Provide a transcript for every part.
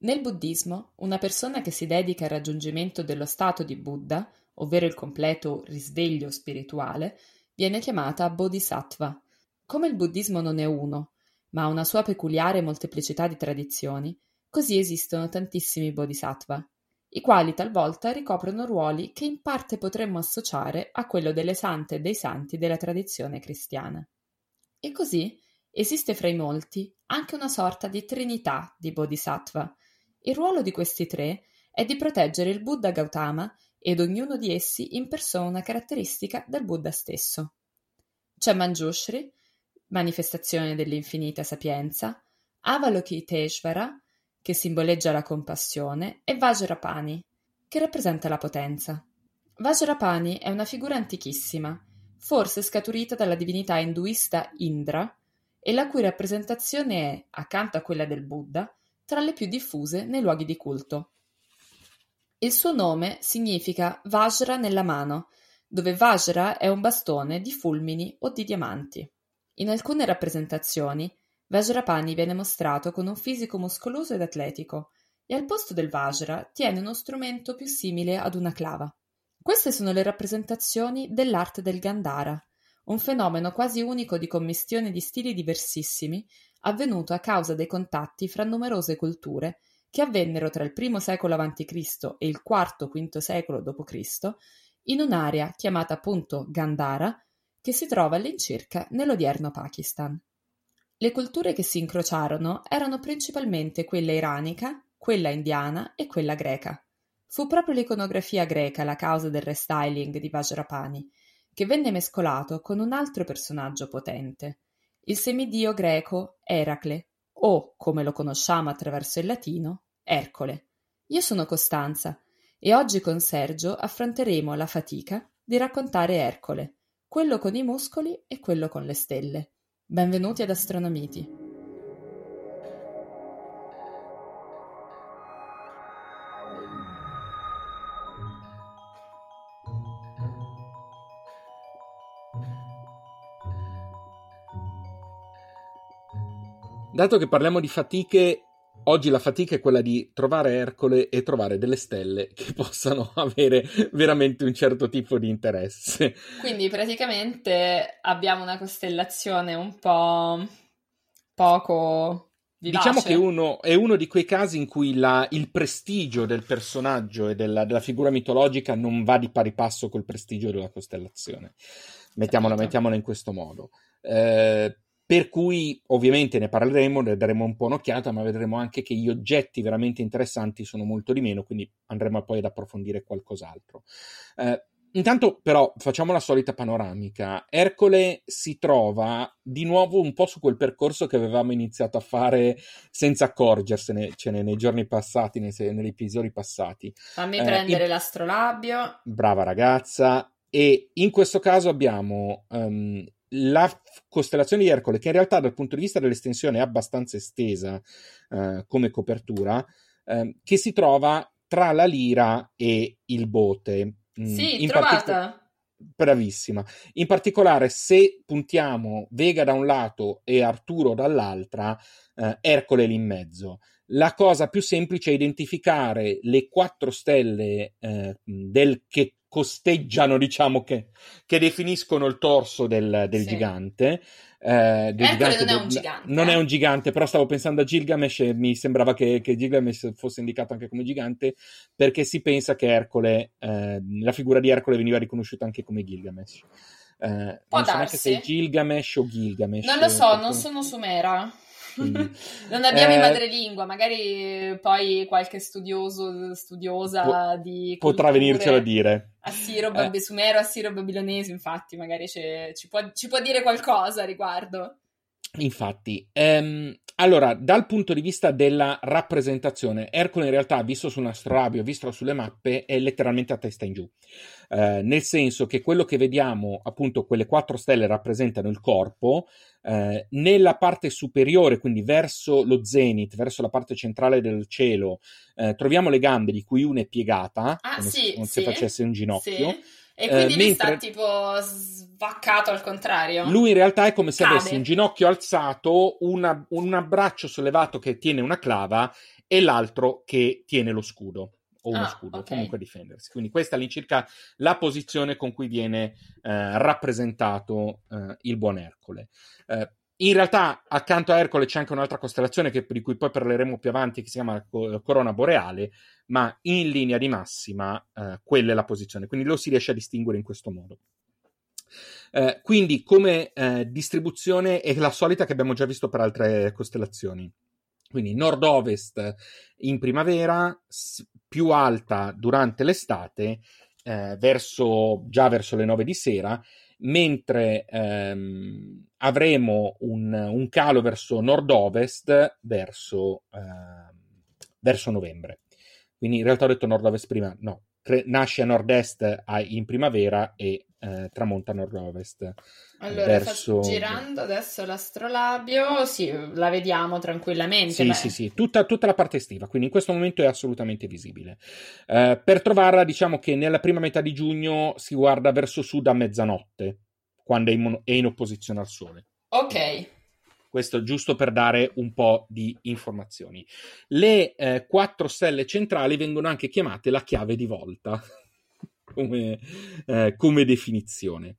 Nel buddismo, una persona che si dedica al raggiungimento dello stato di Buddha, ovvero il completo risveglio spirituale, viene chiamata bodhisattva. Come il buddismo non è uno, ma ha una sua peculiare molteplicità di tradizioni, così esistono tantissimi bodhisattva, i quali talvolta ricoprono ruoli che in parte potremmo associare a quello delle sante e dei santi della tradizione cristiana. E così esiste fra i molti anche una sorta di trinità di bodhisattva, il ruolo di questi tre è di proteggere il Buddha Gautama ed ognuno di essi impersona una caratteristica del Buddha stesso. C'è Manjushri, manifestazione dell'infinita sapienza, Avalokiteshvara, che simboleggia la compassione, e Vajrapani, che rappresenta la potenza. Vajrapani è una figura antichissima, forse scaturita dalla divinità induista Indra, e la cui rappresentazione è, accanto a quella del Buddha, tra le più diffuse nei luoghi di culto. Il suo nome significa Vajra nella mano, dove Vajra è un bastone di fulmini o di diamanti. In alcune rappresentazioni, Vajrapani viene mostrato con un fisico muscoloso ed atletico, e al posto del Vajra tiene uno strumento più simile ad una clava. Queste sono le rappresentazioni dell'arte del Gandhara, un fenomeno quasi unico di commistione di stili diversissimi avvenuto a causa dei contatti fra numerose culture che avvennero tra il I secolo a.C. e il IV-V secolo d.C. in un'area chiamata appunto Gandhara, che si trova all'incirca nell'odierno Pakistan. Le culture che si incrociarono erano principalmente quella iranica, quella indiana e quella greca. Fu proprio l'iconografia greca la causa del restyling di Vajrapani, che venne mescolato con un altro personaggio potente, il semidio greco Eracle, o, come lo conosciamo attraverso il latino, Ercole. Io sono Costanza e oggi con Sergio affronteremo la fatica di raccontare Ercole, quello con i muscoli e quello con le stelle. Benvenuti ad Astronomiti. Dato che parliamo di fatiche, oggi la fatica è quella di trovare Ercole e trovare delle stelle che possano avere veramente un certo tipo di interesse. Quindi praticamente abbiamo una costellazione un po' poco Vivace. Diciamo che uno, è uno di quei casi in cui la, il prestigio del personaggio e della, della, figura mitologica non va di pari passo col prestigio della costellazione. Mettiamola, mettiamola in questo modo. Eh, per cui ovviamente ne parleremo, ne daremo un po' un'occhiata, ma vedremo anche che gli oggetti veramente interessanti sono molto di meno, quindi andremo poi ad approfondire qualcos'altro. Eh, intanto però facciamo la solita panoramica. Ercole si trova di nuovo un po' su quel percorso che avevamo iniziato a fare senza accorgersene nei giorni passati, nei, negli episodi passati. Fammi eh, prendere in... l'astrolabio. Brava ragazza. E in questo caso abbiamo um, la costellazione di Ercole, che in realtà dal punto di vista dell'estensione è abbastanza estesa eh, come copertura, eh, che si trova tra la Lira e il Bote. Mm, sì, in trovata. Partic- bravissima. In particolare, se puntiamo Vega da un lato e Arturo dall'altra, eh, Ercole lì in mezzo. La cosa più semplice è identificare le quattro stelle eh, del che costeggiano, diciamo, che, che definiscono il torso del, del sì. gigante. Eh, del gigante non è un gigante. Non eh? è un gigante, però stavo pensando a Gilgamesh e mi sembrava che, che Gilgamesh fosse indicato anche come gigante, perché si pensa che Ercole, eh, la figura di Ercole veniva riconosciuta anche come Gilgamesh. Eh, Può non so neanche se è Gilgamesh o Gilgamesh. Non lo so, non sono sumera. non abbiamo eh, in madrelingua, magari poi qualche studioso, studiosa po- di potrà venircelo a dire. Assiro, eh. sumero, assiro, babilonese, infatti, magari ci può, ci può dire qualcosa a riguardo. Infatti, ehm, allora, dal punto di vista della rappresentazione, Ercole in realtà, visto su un astrolabio, visto sulle mappe, è letteralmente a testa in giù. Eh, nel senso che quello che vediamo, appunto, quelle quattro stelle rappresentano il corpo, eh, nella parte superiore, quindi verso lo zenith, verso la parte centrale del cielo, eh, troviamo le gambe di cui una è piegata, ah, come, sì, come sì, se facesse un ginocchio. Sì. E quindi eh, lui mentre... sta tipo svaccato al contrario. Lui in realtà è come se Cade. avesse un ginocchio alzato, una, un abbraccio sollevato che tiene una clava e l'altro che tiene lo scudo o uno Ah, scudo, ok. comunque difendersi. Quindi questa è all'incirca la posizione con cui viene eh, rappresentato eh, il buon Ercole. Eh, in realtà, accanto a Ercole c'è anche un'altra costellazione che- di cui poi parleremo più avanti, che si chiama Co- Corona Boreale, ma in linea di massima eh, quella è la posizione. Quindi lo si riesce a distinguere in questo modo. Eh, quindi, come eh, distribuzione è la solita che abbiamo già visto per altre costellazioni. Quindi nord-ovest in primavera, più alta durante l'estate, eh, verso, già verso le 9 di sera, mentre ehm, avremo un, un calo verso nord-ovest verso, ehm, verso novembre. Quindi in realtà ho detto nord-ovest prima, no, cre- nasce a nord-est a- in primavera e eh, tramonta a nord-ovest. Allora, verso- girando adesso l'astrolabio, sì, la vediamo tranquillamente. Sì, ma- sì, sì, tutta, tutta la parte estiva, quindi in questo momento è assolutamente visibile. Eh, per trovarla, diciamo che nella prima metà di giugno si guarda verso sud a mezzanotte, quando è in, mono- è in opposizione al sole. Ok, Questo giusto per dare un po' di informazioni. Le eh, quattro stelle centrali vengono anche chiamate la chiave di volta, come, eh, come definizione.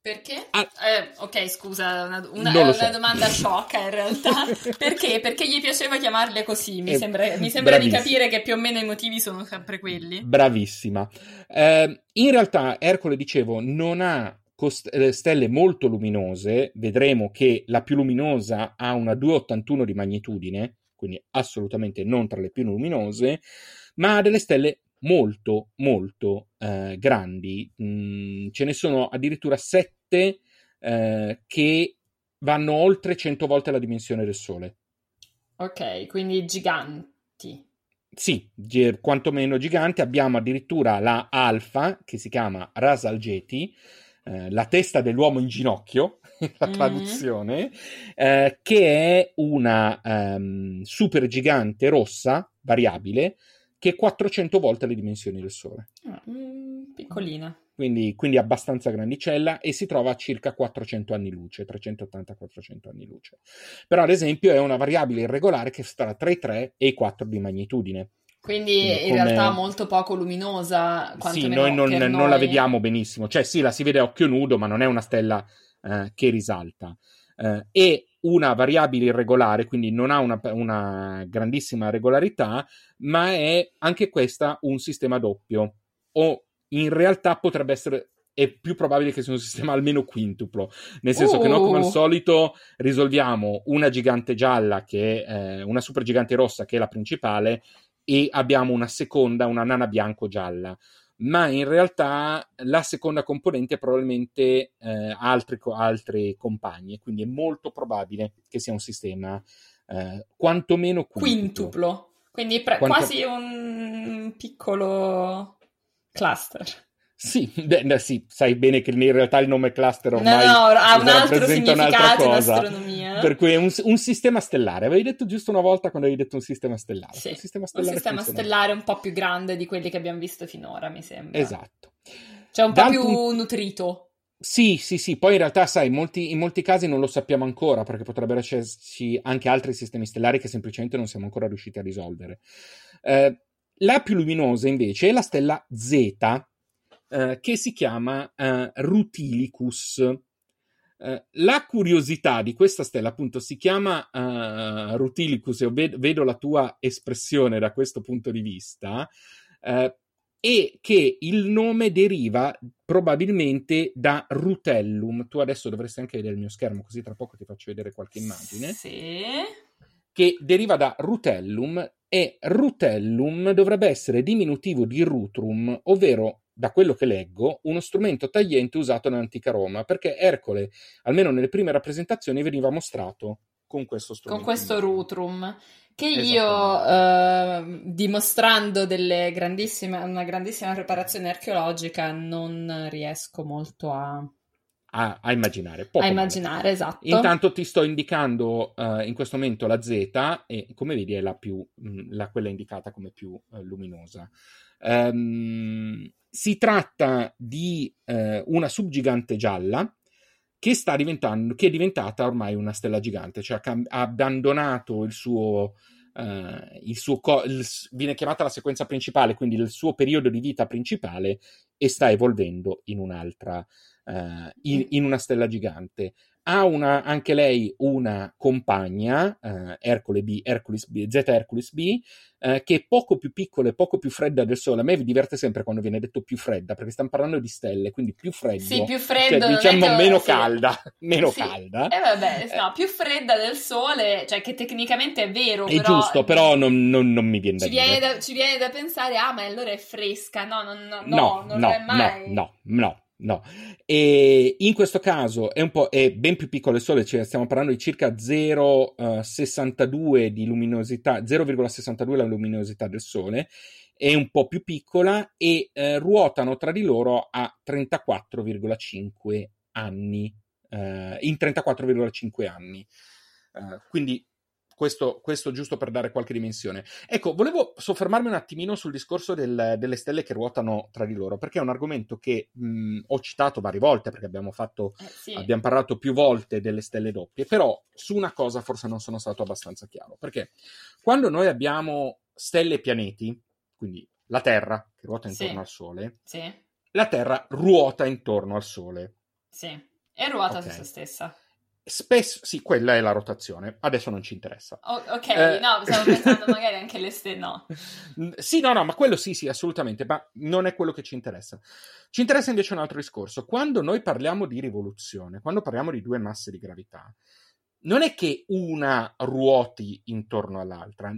perché? Ah. Eh, ok, scusa, una, una- è so. una domanda sciocca in realtà. perché? Perché gli piaceva chiamarle così, mi sembra, mi sembra di Eh, capire che più o meno i motivi sono sempre quelli. Bravissima. Eh, in realtà Ercole, dicevo, non ha cost- eh, stelle molto luminose. Vedremo che la più luminosa ha una 281 di magnitudine, quindi assolutamente non tra le più luminose, ma ha delle stelle molto, molto eh, grandi. Mm, ce ne sono addirittura sette eh, che vanno oltre 100 volte la dimensione del Sole. Ok, quindi giganti. Sì, quantomeno gigante. Abbiamo addirittura la Alfa, che si chiama Ras Al Jeti, eh, la testa dell'uomo in ginocchio, la Mm. traduzione, eh, che è una ehm, super gigante rossa, variabile, che è 400 volte le dimensioni del Sole. Ah, mm, piccolina. Quindi, quindi abbastanza grandicella e si trova a circa 400 anni luce, 380-400 anni luce. Però, ad esempio, è una variabile irregolare che sta tra i 3 e i 4 di magnitudine. Quindi Quindi in come- realtà molto poco luminosa. Sì, quantomeno noi non, per non la noi. vediamo benissimo, cioè sì, la si vede a occhio nudo, ma non è una stella eh, che risalta. Eh, è una variabile irregolare, quindi non ha una, una grandissima regolarità, ma è anche questa un sistema doppio. O in realtà potrebbe essere. È più probabile che sia un sistema almeno quintuplo, nel senso che noi, come al Uh. solito, risolviamo una gigante gialla, che è eh, una super gigante rossa, che è la principale, e abbiamo una seconda, una nana bianco-gialla. Ma in realtà la seconda componente è probabilmente eh, altri, altri compagni, quindi è molto probabile che sia un sistema eh, quantomeno quintuplo. Quintuplo. Quindi pre- Quanto- quasi un piccolo cluster. Sì, beh, sì, sai bene che in realtà il nome cluster No, ormai no, ha un altro significato in cosa. astronomia. Per cui è un, un sistema stellare. Avevi detto giusto una volta quando avevi detto un sistema stellare. Sì, un sistema un stellare, sistema funziona. stellare un po' più grande di quelli che abbiamo visto finora, mi sembra. Esatto. Cioè un po' Dal più punto- nutrito. Sì, sì, sì, poi in realtà, sai, in molti, in molti casi non lo sappiamo ancora perché potrebbero esserci anche altri sistemi stellari che semplicemente non siamo ancora riusciti a risolvere. Eh, la più luminosa invece è la stella Z, eh, che si chiama eh, Rutilicus. Eh, la curiosità di questa stella, appunto, si chiama eh, Rutilicus, e ved- vedo la tua espressione da questo punto di vista, eh, e che il nome deriva probabilmente da Rutellum. Tu adesso dovresti anche vedere il mio schermo, così tra poco ti faccio vedere qualche immagine. Sì. Che deriva da Rutellum e Rutellum dovrebbe essere diminutivo di Rutrum, ovvero, da quello che leggo, uno strumento tagliente usato nell'antica Roma, perché Ercole, almeno nelle prime rappresentazioni, veniva mostrato con questo strumento. Con questo Rutrum. Che io, eh, dimostrando delle grandissime, una grandissima preparazione archeologica, non riesco molto a, A, a immaginare. Poco a immaginare, esatto. Intanto ti sto indicando eh, in questo momento la Z e come vedi è la più, mh, la- quella indicata come più eh, luminosa. Ehm, si tratta di eh, una subgigante gialla che sta diventando, che è diventata ormai una stella gigante, cioè ha, abbandonato il suo, il suo co- il, viene chiamata la sequenza principale, quindi il suo periodo di vita principale, e sta evolvendo in un'altra, uh, in, in, una stella gigante ha una, anche lei una compagna, eh, Hercule B, Hercules B, Z Hercules B, eh, che è poco più piccola e poco più fredda del Sole. A me vi diverte sempre quando viene detto più fredda, perché stiamo parlando di stelle, quindi più freddo. Sì, più freddo. Cioè, diciamo meno sì. calda. Meno sì. calda. E eh, vabbè, no, più fredda del Sole, cioè che tecnicamente è vero. È però, giusto, però non, non, non mi viene da ci dire. Viene da, ci viene da pensare, ah, ma allora è fresca. No, no, no, no, no non no, è mai. No, no, no. No, e in questo caso è, un po', è ben più piccolo il Sole, cioè stiamo parlando di circa 0,62 uh, di luminosità, 0,62 la luminosità del Sole, è un po' più piccola e uh, ruotano tra di loro a 34,5 anni, uh, in 34,5 anni. Uh, quindi questo, questo, giusto per dare qualche dimensione. Ecco, volevo soffermarmi un attimino sul discorso del, delle stelle che ruotano tra di loro, perché è un argomento che mh, ho citato varie volte, perché abbiamo, fatto, eh, sì. abbiamo parlato più volte delle stelle doppie, però su una cosa forse non sono stato abbastanza chiaro, perché quando noi abbiamo stelle e pianeti, quindi la Terra che ruota intorno sì. al Sole, sì. la Terra ruota intorno al Sole. Sì, e ruota Ok. su se stessa. Spesso, sì, quella è la rotazione. Adesso non ci interessa. O- ok, Eh. no, stavo pensando magari anche le stelle, no. Mm, Sì, no, no, ma quello sì, sì, assolutamente, ma non è quello che ci interessa. Ci interessa invece un altro discorso. Quando noi parliamo di rivoluzione, quando parliamo di due masse di gravità, non è che una ruoti intorno all'altra,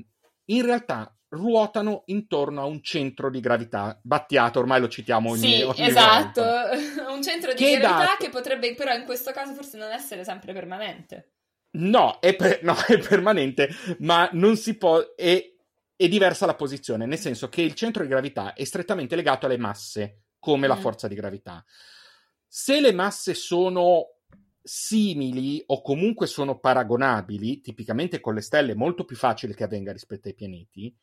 in realtà ruotano intorno a un centro di gravità. Battiato, ormai lo citiamo ogni, Sì, ogni esatto, volta. un centro di Che gravità dato- che potrebbe però in questo caso forse non essere sempre permanente. No, è, per- no, è permanente, ma non si può. È, è diversa la posizione, nel senso che il centro di gravità è strettamente legato alle masse, come la Mm. forza di gravità. Se le masse sono simili o comunque sono paragonabili, tipicamente con le stelle è molto più facile che avvenga rispetto ai pianeti.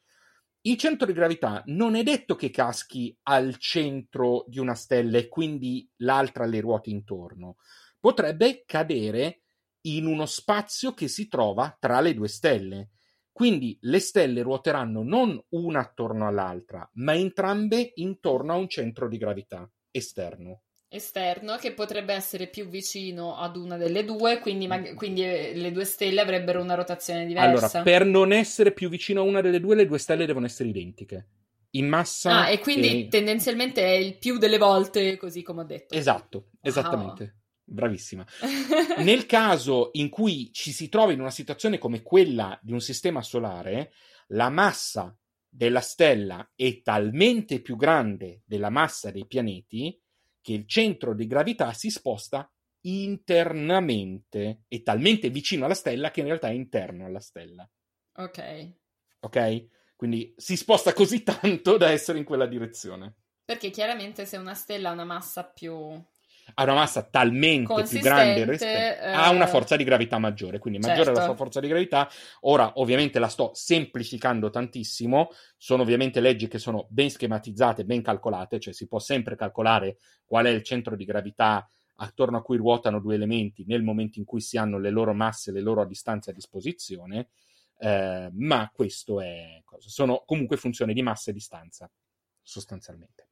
Il centro di gravità non è detto che caschi al centro di una stella e quindi l'altra le ruoti intorno. Potrebbe cadere in uno spazio che si trova tra le due stelle. Quindi le stelle ruoteranno non una attorno all'altra, ma entrambe intorno a un centro di gravità esterno. Esterno che potrebbe essere più vicino ad una delle due, quindi, mag- quindi, eh, le due stelle avrebbero una rotazione diversa. Allora, per non essere più vicino a una delle due, le due stelle devono essere identiche. In massa. Ah, e quindi tendenzialmente è il più delle volte, così come ho detto. Esatto, Wow. esattamente. Bravissima. Nel caso in cui ci si trovi in una situazione come quella di un sistema solare, la massa della stella è talmente più grande della massa dei pianeti che il centro di gravità si sposta internamente, è talmente vicino alla stella che in realtà è interno alla stella. ok. Ok? Quindi si sposta così tanto da essere in quella direzione. Perché chiaramente se una stella ha una massa più... ha una massa talmente più grande rispetto eh, ha una forza di gravità maggiore, quindi maggiore è la certo. sua forza di gravità. Ora, ovviamente la sto semplificando tantissimo, sono ovviamente leggi che sono ben schematizzate, ben calcolate, cioè si può sempre calcolare qual è il centro di gravità attorno a cui ruotano due elementi nel momento in cui si hanno le loro masse, le loro distanze a disposizione, eh, ma questo è. Sono comunque funzioni di massa e distanza, sostanzialmente.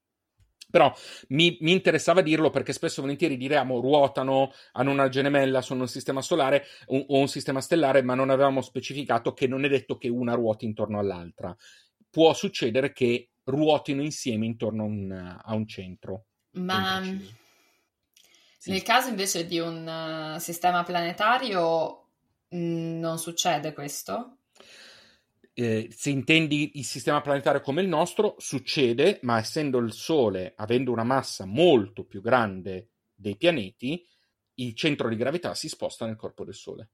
Però mi, mi interessava dirlo perché spesso e volentieri diremo ruotano, hanno una gemella, sono un sistema solare un- o un sistema stellare, ma non avevamo specificato che non è detto che una ruoti intorno all'altra. Può succedere che ruotino insieme intorno a un, a un centro. Ma preciso. Sì. nel caso invece di un eh, sistema planetario mh, non succede questo? Eh, se intendi il sistema planetario come il nostro, succede, ma essendo il Sole, avendo una massa molto più grande dei pianeti, il centro di gravità si sposta nel corpo del Sole.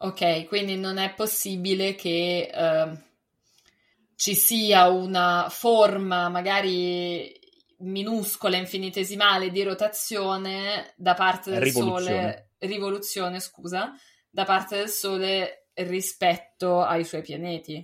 Ok, quindi non è possibile che eh, ci sia una forma magari minuscola, infinitesimale di rotazione da parte del Rivoluzione. Sole, rivoluzione, scusa, da parte del Sole rispetto ai suoi pianeti.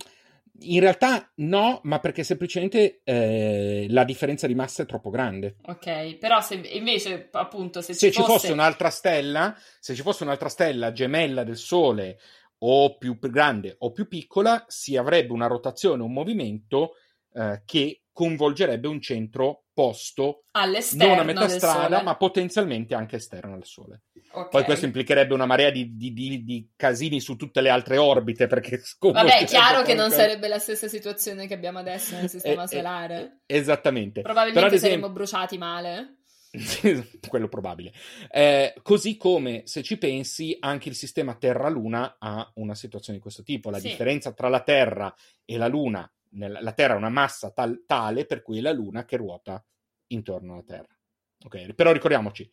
In realtà no, ma perché semplicemente eh, la differenza di massa è troppo grande. Ok, però se invece appunto se, Se ci ci fosse un'altra stella, se ci fosse un'altra stella gemella del Sole o più grande o più piccola, si avrebbe una rotazione, un movimento eh, che coinvolgerebbe un centro posto all'esterno non a metà strada, ma potenzialmente anche esterno al Sole. Okay. Poi questo implicherebbe una marea di, di, di, di, casini su tutte le altre orbite, perché Vabbè, è chiaro che non sarebbe la stessa situazione che abbiamo adesso nel sistema eh, solare. Eh, esattamente. Probabilmente Però, saremmo esempio... bruciati male. Quello probabile. Eh, così come, se ci pensi, anche il sistema Terra-Luna ha una situazione di questo tipo. La Sì. differenza tra la Terra e la Luna, nella- la Terra ha una massa tal- tale per cui è la Luna che ruota intorno alla Terra. Ok, però ricordiamoci.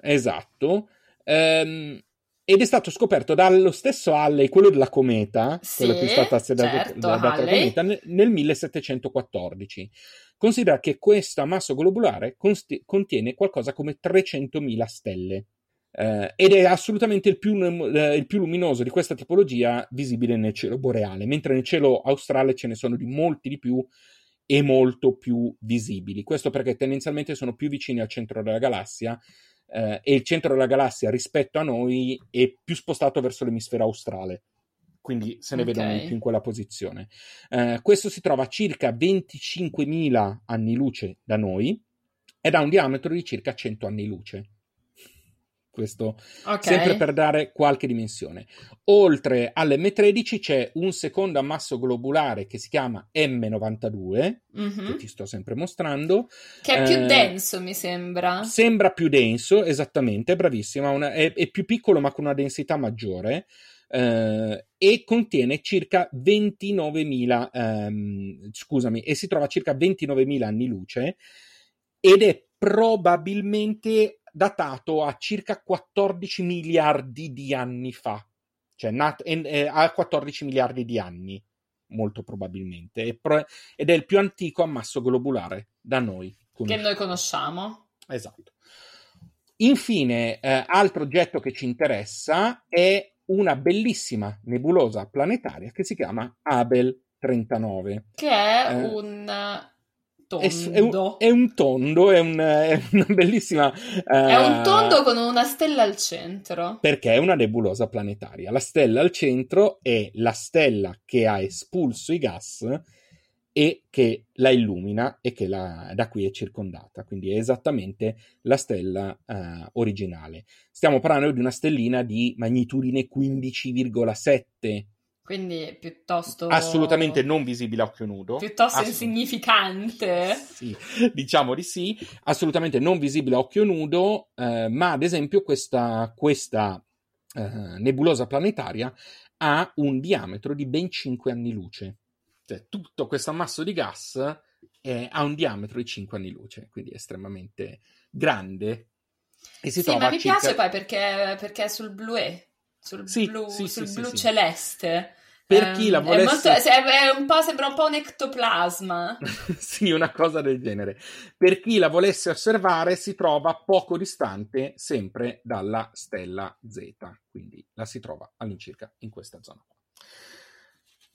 Esatto. Ehm, ed è stato scoperto dallo stesso Halley, quello della cometa, Sì, quello che è stata certo, dalla dalla Halley. cometa, nel- nel 1714. Considera che questo ammasso globulare consti- contiene qualcosa come 300.000 stelle. Eh, ed è assolutamente il più, eh, il più luminoso di questa tipologia visibile nel cielo boreale, mentre nel cielo australe ce ne sono di molti di più e molto più visibili. Questo perché tendenzialmente sono più vicini al centro della galassia eh, e il centro della galassia rispetto a noi è più spostato verso l'emisfero australe. Quindi se ne Ok. vedono più in quella posizione. Eh, questo si trova a circa 25.000 anni luce da noi ed ha un diametro di circa 100 anni luce. Questo Ok. sempre per dare qualche dimensione. Oltre all'M13 c'è un secondo ammasso globulare che si chiama M92, Mhm. che ti sto sempre mostrando. Che è più Eh, denso, mi sembra. Sembra più denso, esattamente, bravissima, una- è, è più piccolo ma con una densità maggiore eh, e contiene circa 29.000, ehm, scusami, e si trova a circa 29.000 anni luce ed è probabilmente datato a circa 14 miliardi di anni fa, cioè nat- è- ha 14 miliardi di anni, molto probabilmente, pro- ed è il più antico ammasso globulare da noi. Che noi conosciamo. Esatto. Infine, eh, altro oggetto che ci interessa è una bellissima nebulosa planetaria che si chiama Abel 39. Che è Eh, un È, s- è un, tondo. è un tondo, è, un- è una bellissima... È un eh, tondo con una stella al centro. Perché è una nebulosa planetaria. La stella al centro è la stella che ha espulso i gas e che la illumina e che la- da qui è circondata. Quindi è esattamente la stella eh, originale. Stiamo parlando di una stellina di magnitudine 15,7, Quindi piuttosto. assolutamente non visibile a occhio nudo. Piuttosto Assolut- insignificante. Sì, diciamo di sì, assolutamente non visibile a occhio nudo, eh, ma ad esempio questa, questa eh, nebulosa planetaria ha un diametro di ben 5 anni luce. Cioè, tutto questo ammasso di gas eh, ha un diametro di 5 anni luce, quindi è estremamente grande. E si Sì, trova ma mi circa- piace poi perché, perché è sul bluè, sul Sì, blu, sì, sul sì, blu celeste. Per chi la Ehm, volesse- È molto, è- un po', sembra un po' un ectoplasma. sì, una cosa del genere. Per chi la volesse osservare, si trova poco distante, sempre dalla stella Z, quindi la si trova all'incirca in questa zona.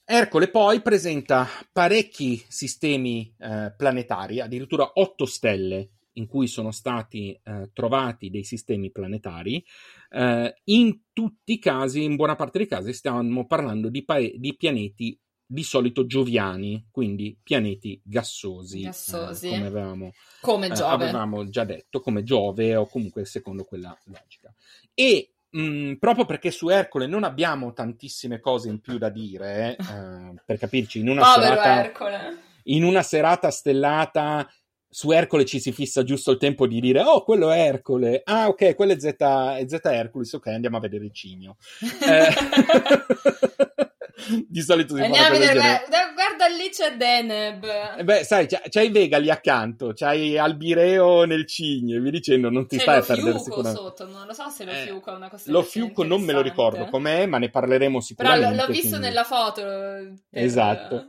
Ercole poi presenta parecchi sistemi eh, planetari, addirittura otto stelle in cui sono stati eh, trovati dei sistemi planetari. Eh, in tutti i casi, in buona parte dei casi, stiamo parlando di, pa- di pianeti di solito gioviani, quindi pianeti gassosi, Gassosi. eh, come avevamo, Come eh, avevamo già detto, come Giove o comunque secondo quella logica. E mh, proprio perché su Ercole non abbiamo tantissime cose in più da dire, eh, per capirci, in una, Povero serata, Ercole. in una serata stellata su Ercole ci si fissa giusto il tempo di dire oh quello è Ercole ah ok quello è Z, è Z Hercules ok andiamo a vedere il cigno Eh, di solito si fa una Andiamo a cosa guarda, lì c'è Deneb. Eh beh, sai, c'hai, c'hai Vega lì accanto, c'hai Albireo nel cigno e via dicendo, non ti C'è stai a perdere fiuco sicuramente. sotto, non lo so se lo Eh, fiuco è una cosa Lo fiuco non me lo ricordo com'è, ma ne parleremo Però sicuramente. l- l'ho visto quindi- nella foto. per- Esatto.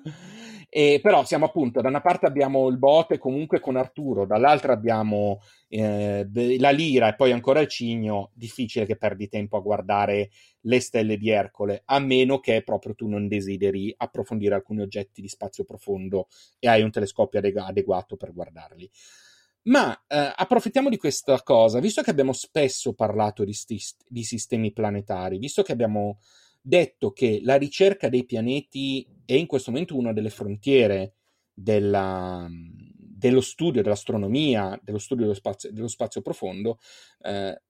E però siamo appunto, da una parte abbiamo il bote comunque con Arturo, dall'altra abbiamo eh, la lira e poi ancora il cigno. Difficile che perdi tempo a guardare le stelle di Ercole, a meno che proprio tu non desideri approfondire alcuni oggetti di spazio profondo e hai un telescopio adegu- adeguato per guardarli. Ma eh, approfittiamo di questa cosa, visto che abbiamo spesso parlato di, sti- di sistemi planetari, visto che abbiamo detto che la ricerca dei pianeti è in questo momento una delle frontiere della, dello studio dell'astronomia, dello studio dello spazio, dello spazio profondo, eh,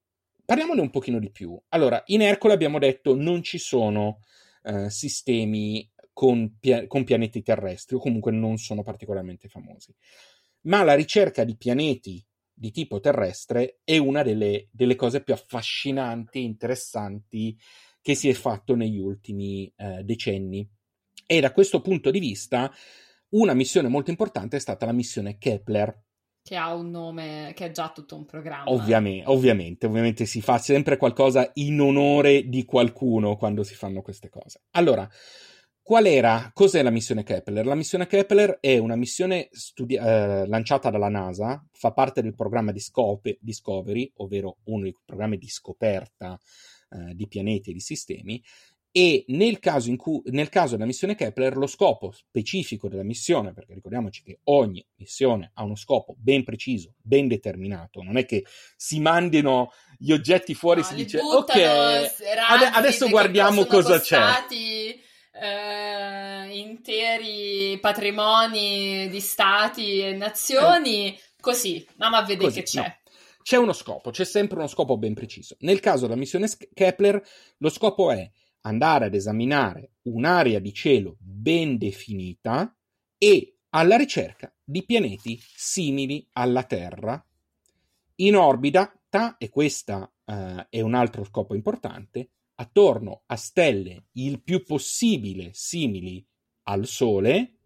parliamone un pochino di più. Allora, in Ercole abbiamo detto non ci sono eh, sistemi con, con, pianeti terrestri, o comunque non sono particolarmente famosi. Ma la ricerca di pianeti di tipo terrestre è una delle, delle cose più affascinanti interessanti che si è fatto negli ultimi eh, decenni. E da questo punto di vista, una missione molto importante è stata la missione Kepler, che ha un nome, che è già tutto un programma. Ovviamente, ovviamente, ovviamente si fa sempre qualcosa in onore di qualcuno quando si fanno queste cose. Allora, Qual era? Cos'è la missione Kepler? La missione Kepler è una missione studi- eh, lanciata dalla NASA, fa parte del programma Discope- Discovery, ovvero uno dei programmi di scoperta eh, di pianeti e di sistemi, e nel caso, cui, nel caso, della missione Kepler lo scopo specifico della missione, perché ricordiamoci che ogni missione ha uno scopo ben preciso, ben determinato, non è che si mandino gli oggetti fuori e no, si dice ok, adesso guardiamo cosa c'è eh, interi patrimoni di stati e nazioni, eh. così, andiamo a vedere che c'è. No. C'è uno scopo, c'è sempre uno scopo ben preciso. Nel caso della missione Kepler, lo scopo è andare ad esaminare un'area di cielo ben definita e alla ricerca di pianeti simili alla Terra in orbita, e questo uh, è un altro scopo importante, attorno a stelle il più possibile simili al Sole,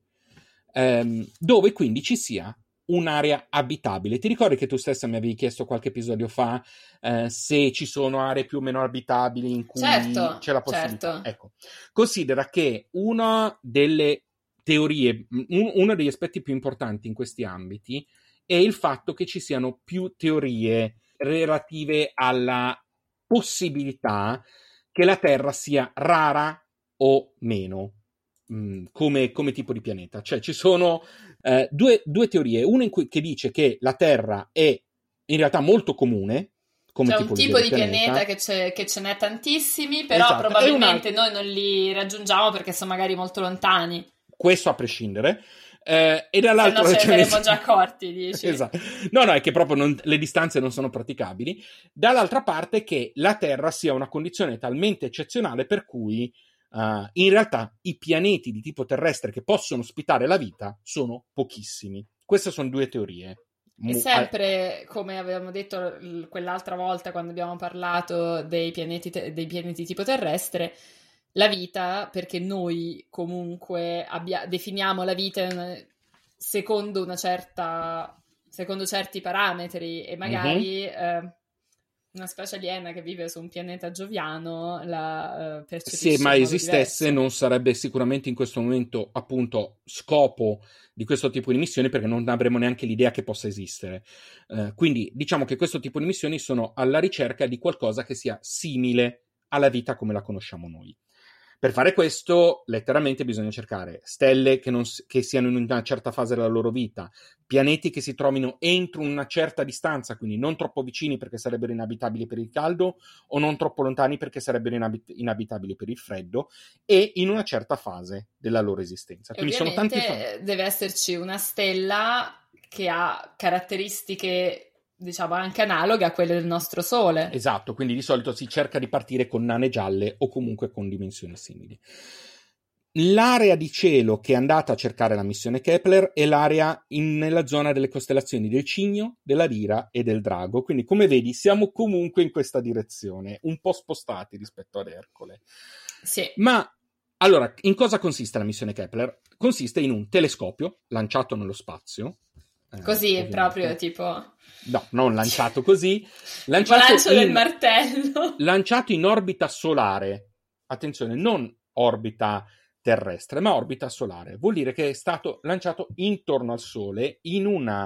ehm, dove quindi ci sia un'area abitabile. Ti ricordi che tu stessa mi avevi chiesto qualche episodio fa eh, se ci sono aree più o meno abitabili in cui certo, c'è la possibilità? Certo. Ecco, considera che una delle teorie, un, uno degli aspetti più importanti in questi ambiti è il fatto che ci siano più teorie relative alla possibilità che la Terra sia rara o meno mh, mm, come, come, tipo di pianeta. Cioè ci sono eh, due, due, teorie, una cui, che dice che la Terra è in realtà molto comune. Come C'è tipo un tipo di pianeta, pianeta che, che, ce n'è tantissimi, però esatto. probabilmente noi non li raggiungiamo perché sono magari molto lontani. Questo a prescindere. Eh, e dall'altro Se no ce ne saremmo già accorti, dici. esatto. No, no, è che proprio non, le distanze non sono praticabili. Dall'altra parte che la Terra sia una condizione talmente eccezionale per cui uh, in realtà i pianeti di tipo terrestre che possono ospitare la vita sono pochissimi. Queste sono due teorie. E sempre, come avevamo detto quell'altra volta quando abbiamo parlato dei pianeti, dei pianeti tipo terrestre, la vita, perché noi comunque abbia- definiamo la vita secondo una certa secondo certi parametri e magari mm-hmm. eh, una specie aliena che vive su un pianeta gioviano la uh, percepisce se mai esistesse diverso. non sarebbe sicuramente in questo momento appunto scopo di questo tipo di missioni perché non avremo neanche l'idea che possa esistere uh, quindi diciamo che questo tipo di missioni sono alla ricerca di qualcosa che sia simile alla vita come la conosciamo noi per fare questo, letteralmente bisogna cercare stelle che, non, che, siano in una certa fase della loro vita, pianeti che si trovino entro una certa distanza, quindi non troppo vicini perché sarebbero inabitabili per il caldo, o non troppo lontani perché sarebbero inabit- inabitabili per il freddo, e in una certa fase della loro esistenza. Quindi sono tanti fa- deve esserci una stella che ha caratteristiche diciamo anche analoghe a quelle del nostro Sole. Esatto, quindi di solito si cerca di partire con nane gialle o comunque con dimensioni simili. L'area di cielo che è andata a cercare la missione Kepler è l'area in, nella zona delle costellazioni del Cigno, della Lira e del Drago. Quindi, come vedi, siamo comunque in questa direzione, un po' spostati rispetto ad Ercole. Sì. Ma allora, in cosa consiste la missione Kepler? Consiste in un telescopio lanciato nello spazio. Eh, così, ovviamente. proprio tipo No, non lanciato così. Lanciato lancio in, del martello. Lanciato in orbita solare. Attenzione, non orbita terrestre, ma orbita solare. Vuol dire che è stato lanciato intorno al Sole in una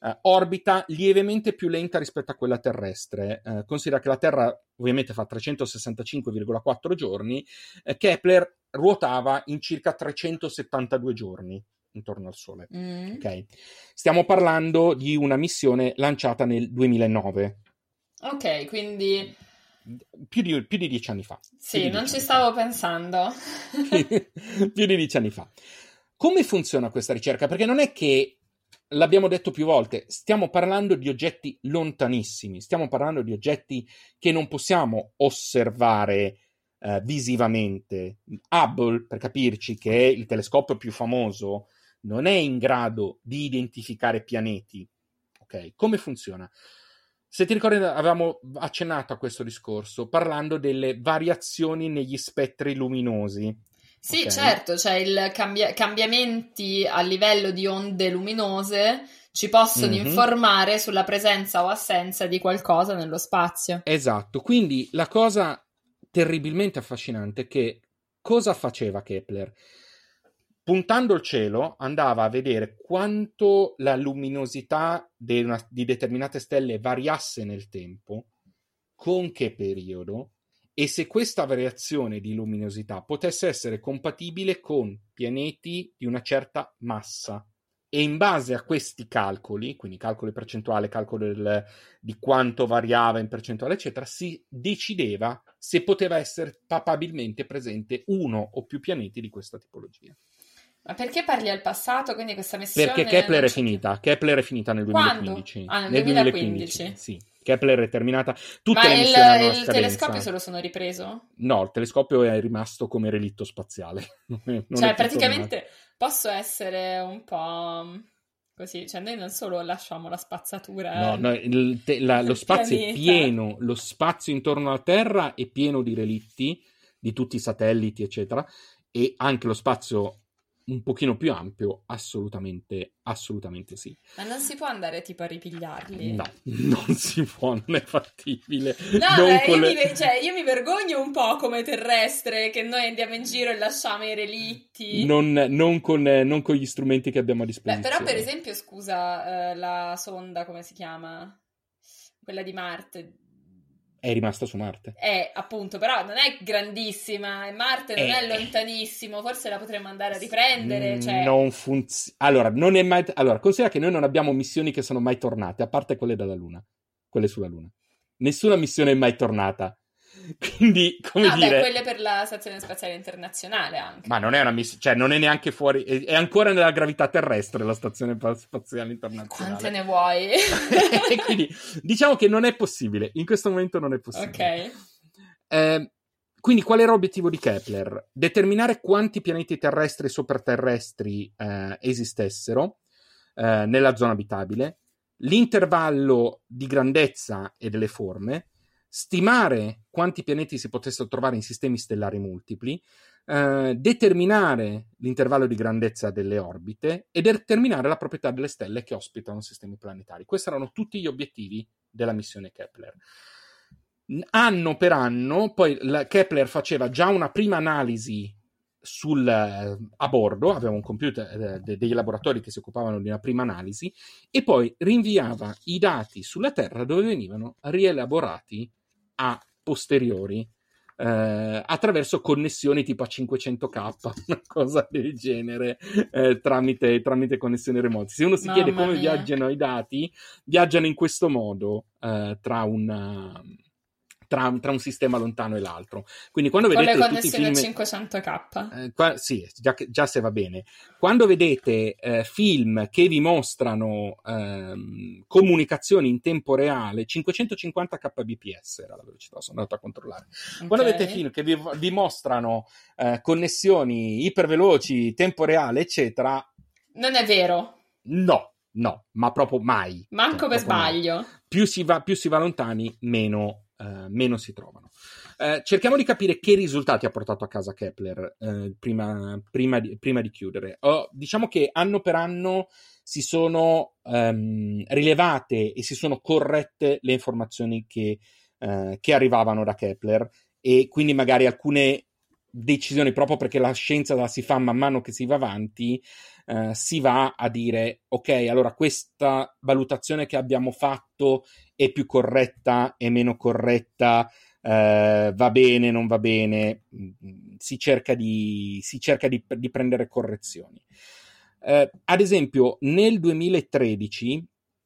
uh, orbita lievemente più lenta rispetto a quella terrestre. Uh, considera che la Terra ovviamente fa 365,4 giorni, uh, Kepler ruotava in circa 372 giorni intorno al Sole. Mm. Okay. Stiamo parlando di una missione lanciata nel 2009. Ok, quindi più di, più di dieci anni fa. Sì, non ci stavo fa. pensando. più di dieci anni fa. Come funziona questa ricerca? Perché non è che l'abbiamo detto più volte, stiamo parlando di oggetti lontanissimi, stiamo parlando di oggetti che non possiamo osservare eh, visivamente. Hubble, per capirci, che è il telescopio più famoso, non è in grado di identificare pianeti. Ok, come funziona? Se ti ricordi, avevamo accennato a questo discorso parlando delle variazioni negli spettri luminosi. Sì, okay. certo, cioè i cambia- cambiamenti a livello di onde luminose ci possono mm-hmm. informare sulla presenza o assenza di qualcosa nello spazio. Esatto, quindi la cosa terribilmente affascinante è che cosa faceva Kepler? Puntando il cielo andava a vedere quanto la luminosità di, una, di determinate stelle variasse nel tempo, con che periodo, e se questa variazione di luminosità potesse essere compatibile con pianeti di una certa massa. E in base a questi calcoli, quindi calcoli percentuali, calcolo del, di quanto variava in percentuale, eccetera, si decideva se poteva essere papabilmente presente uno o più pianeti di questa tipologia. Ma perché parli al passato? Quindi questa missione. Perché Kepler è finita. Kepler è finita nel 2015. Ah, nel, nel 2015. 2015. Sì. Kepler è terminata. Tutte Ma le il, missioni il telescopio se lo sono ripreso? No, il telescopio è rimasto come relitto spaziale. non cioè, praticamente tornato. posso essere un po'. Così, cioè noi non solo lasciamo la spazzatura. No, no il, te, la, lo spazio pianeta. è pieno, lo spazio intorno alla Terra è pieno di relitti di tutti i satelliti, eccetera, e anche lo spazio un pochino più ampio, assolutamente, assolutamente sì. Ma non si può andare tipo a ripigliarli? No, non si può, non è fattibile. No, beh, io, le... mi, cioè, io, mi, vergogno un po' come terrestre che noi andiamo in giro e lasciamo i relitti. Non, non, con, non con, gli strumenti che abbiamo a disposizione. Beh, però per esempio, scusa, eh, la sonda, come si chiama? Quella di Marte, è rimasta su Marte. Eh, appunto, però non è grandissima. Marte non eh, è lontanissimo. Forse la potremmo andare a riprendere. Cioè... Non funziona. Allora, non è mai. Allora, considera che noi non abbiamo missioni che sono mai tornate, a parte quelle dalla Luna. Quelle sulla Luna. Nessuna missione è mai tornata. Quindi, come ah, dire... Quelle per la Stazione Spaziale Internazionale anche. Ma non è una missione, cioè non è neanche fuori, è, è, ancora nella gravità terrestre la Stazione Spaziale Internazionale. Quante ne vuoi? Quindi, diciamo che non è possibile, in questo momento non è possibile. Ok. Eh, quindi qual era l'obiettivo di Kepler? Determinare quanti pianeti terrestri e sopraterrestri eh, esistessero eh, nella zona abitabile, l'intervallo di grandezza e delle forme, stimare quanti pianeti si potessero trovare in sistemi stellari multipli, eh, determinare l'intervallo di grandezza delle orbite e determinare la proprietà delle stelle che ospitano sistemi planetari. Questi erano tutti gli obiettivi della missione Kepler. Anno per anno, poi Kepler faceva già una prima analisi sul, eh, a bordo, aveva un computer, eh, degli laboratori che si occupavano di una prima analisi, e poi rinviava i dati sulla Terra dove venivano rielaborati a posteriori eh, attraverso connessioni tipo a 500k, una cosa del genere, eh, tramite, tramite, connessioni remote. Se uno si Mamma chiede come mia. viaggiano i dati, viaggiano in questo modo eh, tra una tra, tra, un sistema lontano e l'altro. Quindi quando Con vedete le connessioni film... 500k. Eh, qua, sì, già, già, se va bene. Quando vedete eh, film che vi mostrano ehm, comunicazioni in tempo reale, 550 kbps era la velocità, sono andato a controllare. Okay. Quando vedete film che vi, vi mostrano eh, connessioni iperveloci, tempo reale, eccetera... Non è vero. No, no, ma proprio mai. Manco cioè, per sbaglio. Più si, va, più si va lontani, meno eh, meno si trovano. Eh, cerchiamo di capire che risultati ha portato a casa Kepler eh, prima, prima, di, prima, di, chiudere. Oh, diciamo che anno per anno si sono um, rilevate e si sono corrette le informazioni che, uh, che arrivavano da Kepler e quindi magari alcune decisioni, proprio perché la scienza la si fa man mano che si va avanti, uh, si va a dire ok, allora questa valutazione che abbiamo fatto è più corretta, è meno corretta, eh, va bene, non va bene, mm, si cerca di, si cerca di, di prendere correzioni. Eh, ad esempio, nel 2013,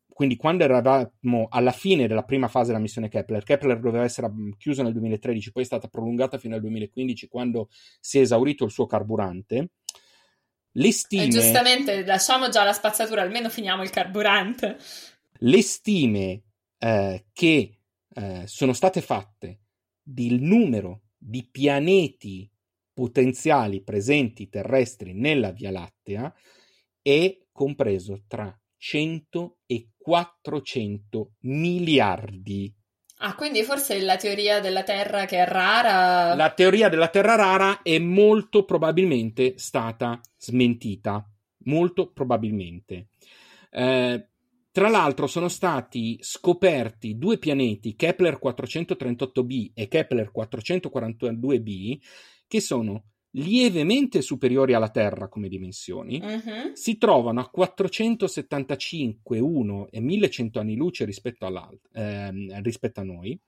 quindi quando eravamo alla fine della prima fase della missione Kepler, Kepler doveva essere chiuso nel 2013, poi è stata prolungata fino al 2015 quando si è esaurito il suo carburante. Le stime... E giustamente, lasciamo già la spazzatura, almeno finiamo il carburante. Le stime eh, che eh, sono state fatte del numero di pianeti potenziali presenti terrestri nella Via Lattea è compreso tra 100 e 400 miliardi. Ah, quindi forse la teoria della Terra che è rara. La teoria della Terra rara è molto probabilmente stata smentita. Molto probabilmente. Eh, tra l'altro sono stati scoperti due pianeti, Kepler 438b e Kepler 442b, che sono lievemente superiori alla Terra come dimensioni, uh-huh. si trovano a 475, 1 e 1100 anni luce rispetto, ehm, rispetto a noi,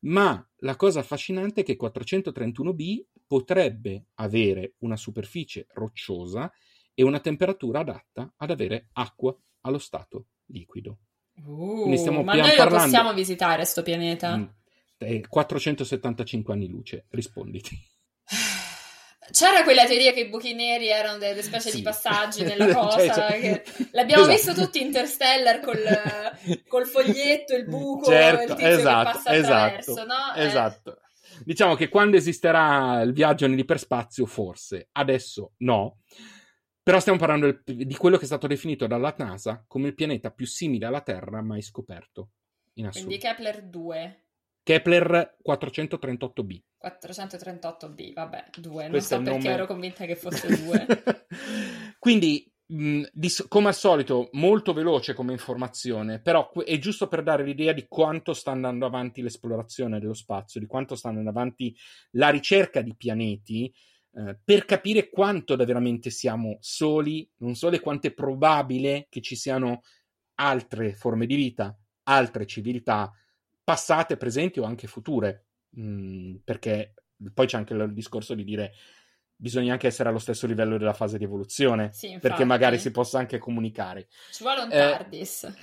ma la cosa affascinante è che 431b potrebbe avere una superficie rocciosa e una temperatura adatta ad avere acqua allo stato liquido. Uh, ma noi parlando... lo possiamo visitare, questo pianeta? Mm, 475 anni luce, risponditi. C'era quella teoria che i buchi neri erano delle specie sì. di passaggi nella cioè, cosa. cioè, l'abbiamo esatto. visto tutti Interstellar col, col foglietto, il buco, certo, il tizio esatto, che passa esatto, no? Eh. Esatto. Eh. Diciamo che quando esisterà il viaggio nell'iperspazio, forse, adesso no. Però stiamo parlando di quello che è stato definito dalla NASA come il pianeta più simile alla Terra mai scoperto. In Quindi Kepler 2. Kepler 438b. 438b, vabbè, 2. Non so perché nome... ero convinta che fosse 2. Quindi, mh, di, come al solito, molto veloce come informazione, però è giusto per dare l'idea di quanto sta andando avanti l'esplorazione dello spazio, di quanto sta andando avanti la ricerca di pianeti, eh, per capire quanto veramente siamo soli, non solo e quanto è probabile che ci siano altre forme di vita, altre civiltà, passate, presenti o anche future, mm, perché poi c'è anche il discorso di dire bisogna anche essere allo stesso livello della fase di evoluzione, sì, perché magari si possa anche comunicare. Ci vuole un TARDIS. Eh,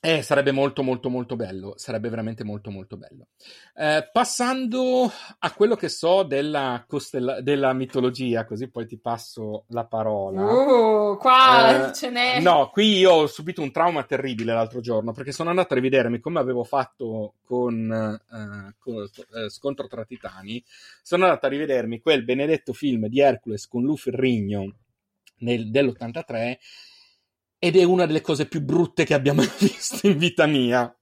eh, sarebbe molto molto molto bello, sarebbe veramente molto molto bello. Eh, passando a quello che so della, costella- della mitologia, così poi ti passo la parola. Uh, qua eh, ce n'è. No, qui io ho subito un trauma terribile l'altro giorno perché sono andato a rivedermi come avevo fatto con, eh, con eh, Scontro tra Titani. Sono andato a rivedermi quel benedetto film di Hercules con Lu Ferrigno nel, dell'83 ed è una delle cose più brutte che abbiamo visto in vita mia.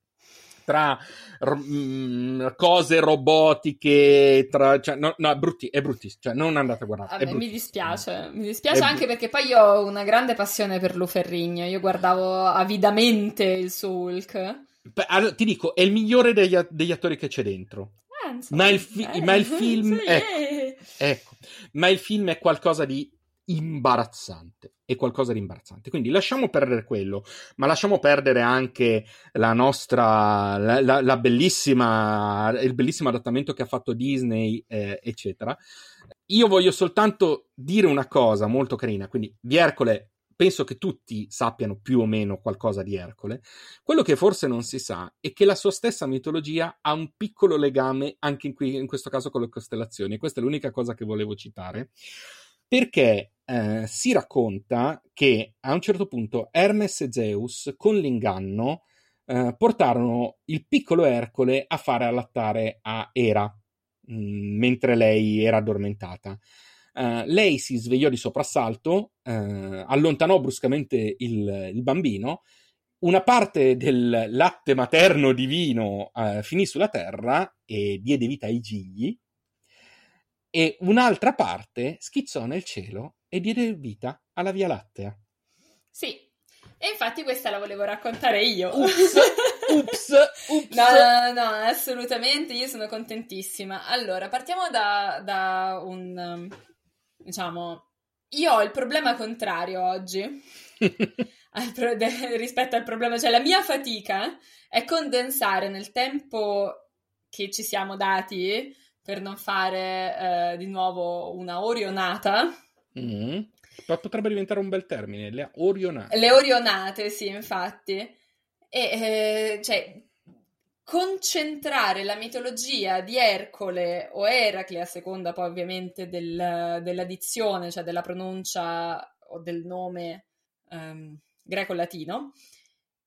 Tra r- mm, cose robotiche, tra, cioè, no, no, brutti, è bruttissimo. Cioè, non andate a guardare. Vabbè, mi dispiace, mi dispiace è anche br- perché poi io ho una grande passione per Lu Ferrigno. Io guardavo avidamente il suo Hulk. Beh, allora, ti dico, è il migliore degli, degli attori che c'è dentro. Eh, ma, il fi- eh, ma il film. Sì, ecco, ecco, ma il film è qualcosa di imbarazzante è qualcosa di imbarazzante. Quindi lasciamo perdere quello, ma lasciamo perdere anche la nostra, la, la, la bellissima, il bellissimo adattamento che ha fatto Disney, eh, eccetera. Io voglio soltanto dire una cosa molto carina. Quindi, di Ercole, penso che tutti sappiano più o meno qualcosa di Ercole. Quello che forse non si sa è che la sua stessa mitologia ha un piccolo legame anche in, qui, in questo caso con le costellazioni. Questa è l'unica cosa che volevo citare perché eh, si racconta che a un certo punto Hermes e Zeus con l'inganno eh, portarono il piccolo Ercole a fare allattare a Era mh, mm, mentre lei era addormentata. Uh, lei si svegliò di soprassalto, uh, allontanò bruscamente il, il, bambino, una parte del latte materno divino uh, finì sulla terra e diede vita ai gigli, e un'altra parte schizzò nel cielo e diede vita alla Via Lattea. Sì, e infatti questa la volevo raccontare io. Ups, ups, ups. No, no, no, assolutamente, io sono contentissima. Allora, partiamo da, da un, diciamo, io ho il problema contrario oggi al pro- de- rispetto al problema, cioè la mia fatica è condensare nel tempo che ci siamo dati per non fare eh, di nuovo una orionata. Mm. Potrebbe diventare un bel termine, le orionate. Le orionate, sì, infatti. E, eh, cioè, concentrare la mitologia di Ercole o Eracle, a seconda poi ovviamente del, della dizione, cioè della pronuncia o del nome um, greco-latino,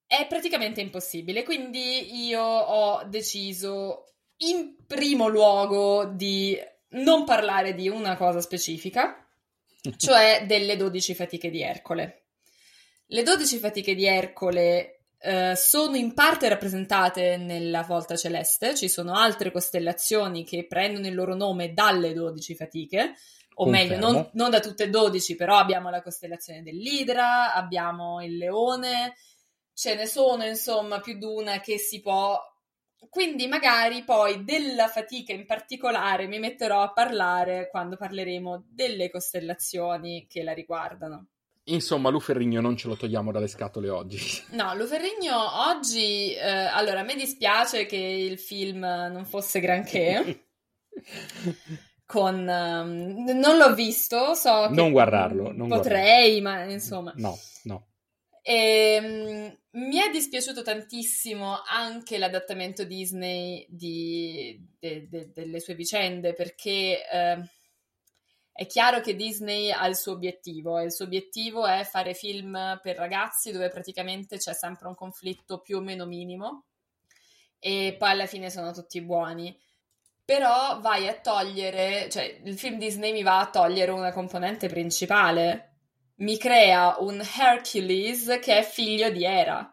è praticamente impossibile. Quindi io ho deciso in primo luogo di non parlare di una cosa specifica, cioè delle 12 fatiche di Ercole. Le 12 fatiche di Ercole Uh, sono in parte rappresentate nella volta celeste, ci sono altre costellazioni che prendono il loro nome dalle 12 fatiche, o Confermo. meglio, non, non, da tutte e 12, però abbiamo la costellazione dell'Idra, abbiamo il Leone, ce ne sono insomma più di una che si può quindi magari poi della fatica in particolare mi metterò a parlare quando parleremo delle costellazioni che la riguardano. Insomma, Luferrigno non ce lo togliamo dalle scatole oggi. No, Luferrigno oggi... Eh, allora, a me dispiace che il film non fosse granché. con... Um, non l'ho visto, so. Non guardarlo. Non potrei, guardarlo. ma insomma... No, no. E, um, mi è dispiaciuto tantissimo anche l'adattamento Disney di, de, de, delle sue vicende perché eh, è chiaro che Disney ha il suo obiettivo e il suo obiettivo è fare film per ragazzi dove praticamente c'è sempre un conflitto più o meno minimo e poi alla fine sono tutti buoni. Però vai a togliere, cioè il film Disney mi va a togliere una componente principale mi crea un Hercules che è figlio di Hera.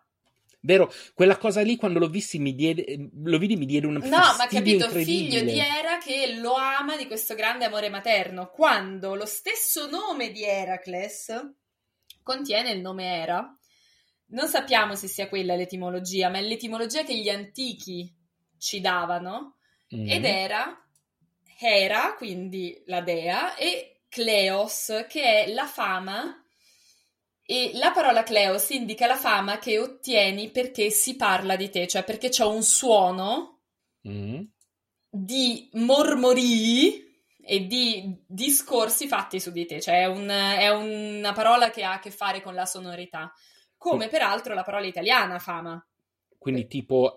Vero, quella cosa lì quando l'ho visto mi diede, lo vidi mi diede un No, ma capito, figlio di Hera che lo ama di questo grande amore materno, quando lo stesso nome di Heracles contiene il nome Hera. Non sappiamo se sia quella l'etimologia, ma è l'etimologia che gli antichi ci davano mm. ed era Hera, quindi la dea, e Cleos, che è la fama, e la parola Cleos indica la fama che ottieni perché si parla di te, cioè perché c'è un suono mm. di mormorii e di discorsi fatti su di te, cioè è, un, è, una parola che ha a che fare con la sonorità, come peraltro la parola italiana fama. Quindi tipo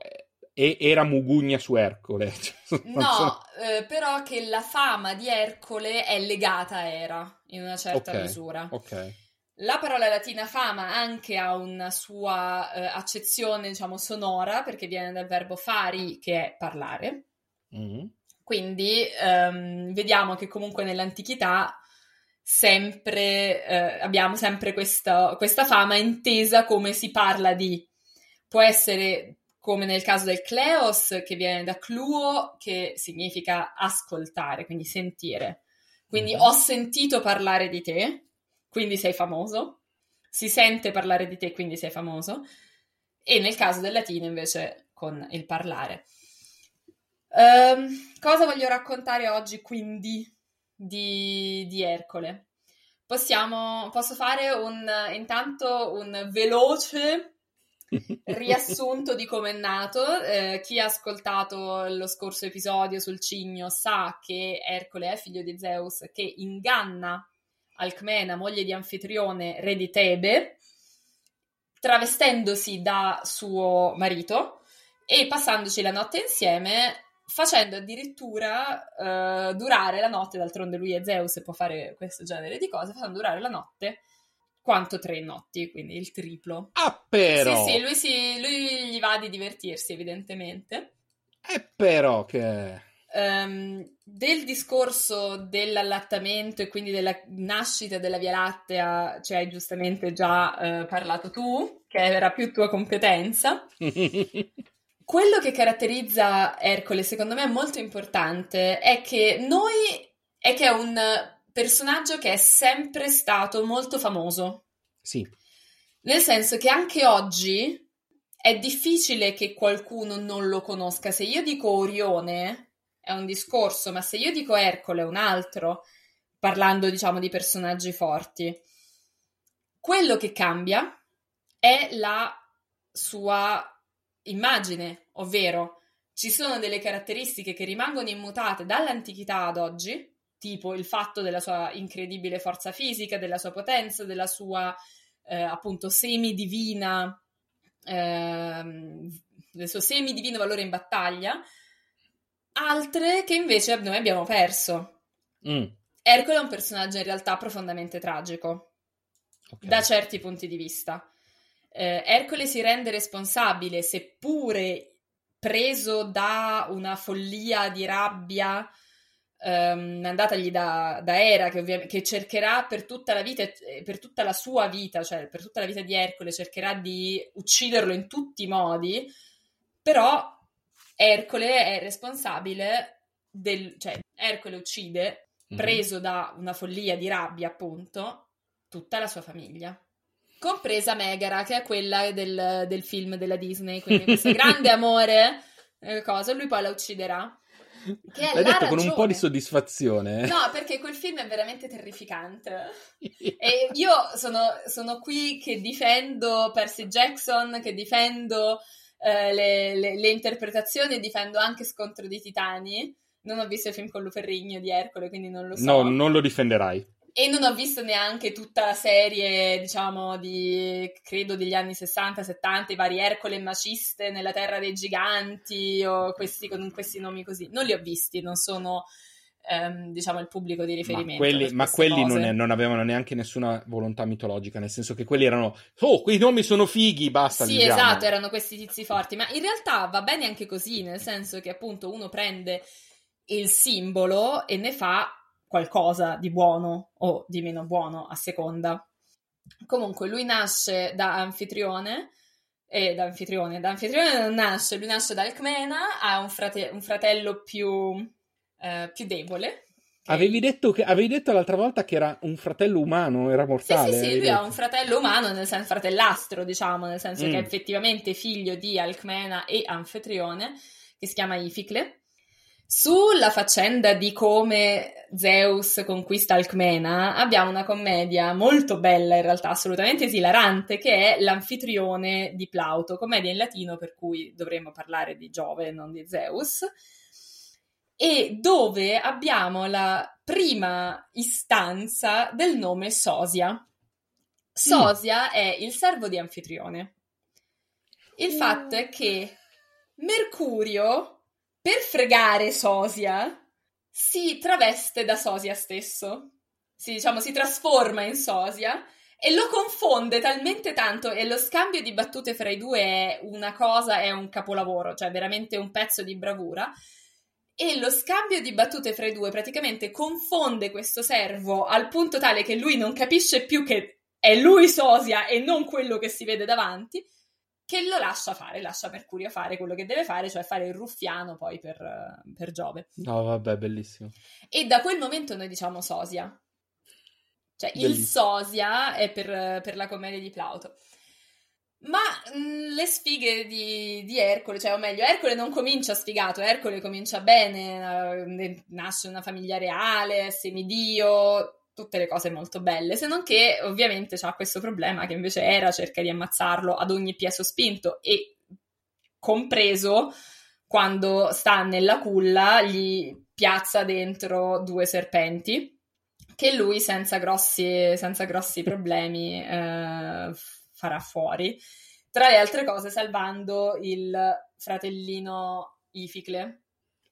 e era Mugugna su Ercole. Cioè, no, eh, però che la fama di Ercole è legata a Era in una certa okay, misura. Ok. La parola latina fama anche ha una sua eh, accezione, diciamo, sonora, perché viene dal verbo fari, che è parlare. Mm-hmm. Quindi ehm, vediamo che comunque nell'antichità sempre eh, abbiamo sempre questa, questa fama intesa come si parla di. Può essere come nel caso del Cleos, che viene da cluo, che significa ascoltare, quindi sentire. Quindi mm-hmm. ho sentito parlare di te, quindi sei famoso. Si sente parlare di te, quindi sei famoso. E nel caso del latino, invece, con il parlare. Um, cosa voglio raccontare oggi, quindi, di, di Ercole? Possiamo, posso fare un, intanto un veloce riassunto di come è nato. Eh, chi ha ascoltato lo scorso episodio sul cigno sa che Ercole è figlio di Zeus che inganna Alcmena, moglie di Anfitrione, re di Tebe, travestendosi da suo marito e passandoci la notte insieme, facendo addirittura uh, durare la notte, d'altronde lui è Zeus e può fare questo genere di cose, facendo durare la notte quanto tre notti, quindi il triplo. Ah, però! Sì, sì, lui, si, lui gli va di divertirsi, evidentemente. E però che... Um, del discorso dell'allattamento e quindi della nascita della Via Lattea ci hai giustamente già uh, parlato tu, che era più tua competenza. Quello che caratterizza Ercole, secondo me, è molto importante, è che noi è che è un personaggio che è sempre stato molto famoso. Sì. Nel senso che anche oggi è difficile che qualcuno non lo conosca. Se io dico Orione è un discorso, ma se io dico Ercole è un altro, parlando diciamo di personaggi forti. Quello che cambia è la sua immagine, ovvero ci sono delle caratteristiche che rimangono immutate dall'antichità ad oggi, tipo il fatto della sua incredibile forza fisica, della sua potenza, della sua eh, appunto semidivina ehm, del suo semi-divino valore in battaglia, altre che invece noi abbiamo perso. Mm. Ercole è un personaggio in realtà profondamente tragico, okay. da certi punti di vista. Eh, Ercole si rende responsabile, seppure preso da una follia di rabbia um, andatagli da, da Era, che, ovvia- che, cercherà per tutta la vita, per tutta la sua vita, cioè per tutta la vita di Ercole, cercherà di ucciderlo in tutti i modi, però Ercole è responsabile del, cioè Ercole uccide, mm-hmm. preso da una follia di rabbia, appunto, tutta la sua famiglia. Compresa Megara, che è quella del, del film della Disney, quindi questo grande amore, eh, cosa, lui poi la ucciderà. Che L'hai detto ragione. con un po' di soddisfazione. No, perché quel film è veramente terrificante. e io sono, sono, qui che difendo Percy Jackson, che difendo eh, le, le, le, interpretazioni e difendo anche Scontro dei Titani. Non ho visto il film con Luferrigno di Ercole, quindi non lo so. No, non lo difenderai. E non ho visto neanche tutta la serie, diciamo, di credo degli anni 60-70, i vari Ercole e Maciste nella Terra dei Giganti o questi con questi nomi così. Non li ho visti, non sono ehm, diciamo il pubblico di riferimento. Ma quelli, ma quelli non, è, non, avevano neanche nessuna volontà mitologica, nel senso che quelli erano, oh, quei nomi sono fighi, basta. Sì, esatto, erano questi tizi forti, ma in realtà va bene anche così, nel senso che appunto uno prende il simbolo e ne fa qualcosa di buono o di meno buono a seconda. Comunque lui nasce da anfitrione e da anfitrione, da anfitrione non nasce, lui nasce da Alcmena, ha un, frate- un fratello più, eh, più debole. Avevi detto, che, avevi detto l'altra volta che era un fratello umano, era mortale. Sì, sì, sì lui ha un fratello umano, nel senso fratellastro, diciamo, nel senso mm. che è effettivamente figlio di Alcmena e Anfitrione, che si chiama Ificle. Sulla faccenda di come Zeus conquista Alcmena abbiamo una commedia molto bella, in realtà assolutamente esilarante, che è L'anfitrione di Plauto, commedia in latino per cui dovremmo parlare di Giove e non di Zeus, e dove abbiamo la prima istanza del nome Sosia. Sosia mm. è il servo di Anfitrione. Il mm. fatto è che Mercurio per fregare Sosia, si traveste da Sosia stesso. Si, diciamo, si trasforma in Sosia e lo confonde talmente tanto e lo scambio di battute fra i due è una cosa, è un capolavoro, cioè veramente un pezzo di bravura. E lo scambio di battute fra i due praticamente confonde questo servo al punto tale che lui non capisce più che è lui Sosia e non quello che si vede davanti che lo lascia fare, lascia Mercurio fare quello che deve fare, cioè fare il ruffiano poi per, per Giove. No, vabbè, bellissimo. E da quel momento noi diciamo Sosia. Cioè, bellissimo. il Sosia è per, per, la commedia di Plauto. Ma mh, mm, le sfighe di, di, Ercole, cioè, o meglio, Ercole non comincia sfigato, Ercole comincia bene, uh, nasce una famiglia reale, semidio, tutte le cose molto belle, se non che ovviamente c'ha questo problema che invece Era cerca di ammazzarlo ad ogni piè sospinto e compreso quando sta nella culla gli piazza dentro due serpenti che lui senza grossi, senza grossi problemi eh, farà fuori. Tra le altre cose salvando il fratellino Ificle,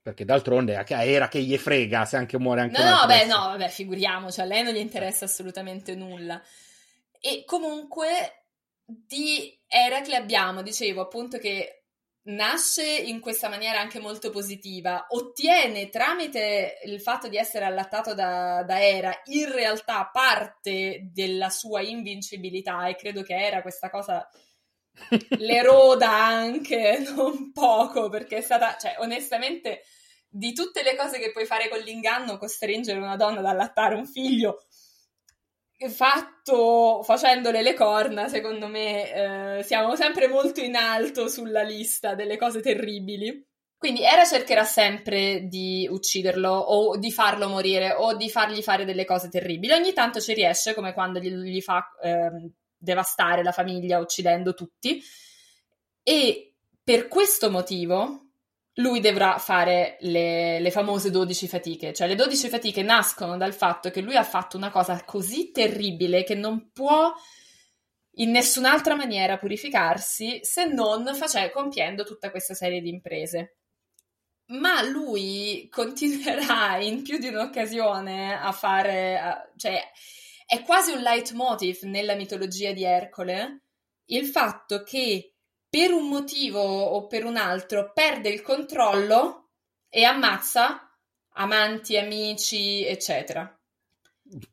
perché d'altronde a Era che gli frega se anche muore anche No, no, beh, no, vabbè, figuriamoci, a lei non gli interessa assolutamente nulla. E comunque di Eracle abbiamo, dicevo appunto che nasce in questa maniera anche molto positiva, ottiene tramite il fatto di essere allattato da, da Era in realtà parte della sua invincibilità e credo che Era questa cosa l'eroda anche non poco perché è stata, cioè onestamente di tutte le cose che puoi fare con l'inganno, costringere una donna ad allattare un figlio fatto facendole le corna, secondo me eh, siamo sempre molto in alto sulla lista delle cose terribili. Quindi Era cercherà sempre di ucciderlo o di farlo morire o di fargli fare delle cose terribili. Ogni tanto ci riesce, come quando gli, gli fa eh, devastare la famiglia uccidendo tutti. E per questo motivo lui dovrà fare le, le, famose 12 fatiche. Cioè, le 12 fatiche nascono dal fatto che lui ha fatto una cosa così terribile che non può in nessun'altra maniera purificarsi se non face- compiendo tutta questa serie di imprese. Ma lui continuerà in più di un'occasione a fare, a, cioè è quasi un leitmotiv nella mitologia di Ercole il fatto che per un motivo o per un altro perde il controllo e ammazza amanti, amici, eccetera.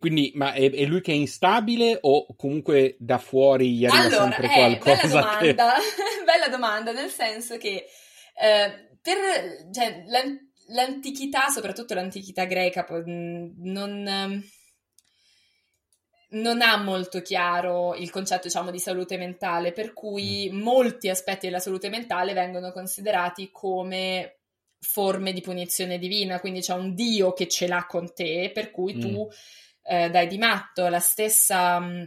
Quindi, ma è, è, lui che è instabile o comunque da fuori gli arriva allora, sempre eh, qualcosa? Bella domanda, che... bella domanda, nel senso che eh, per cioè, l'antichità, soprattutto l'antichità greca, non, non, ha molto chiaro il concetto, diciamo, di salute mentale, per cui mm. molti aspetti della salute mentale vengono considerati come forme di punizione divina, quindi c'è un dio che ce l'ha con te, per cui mm. tu eh, dai di matto, la stessa, mm,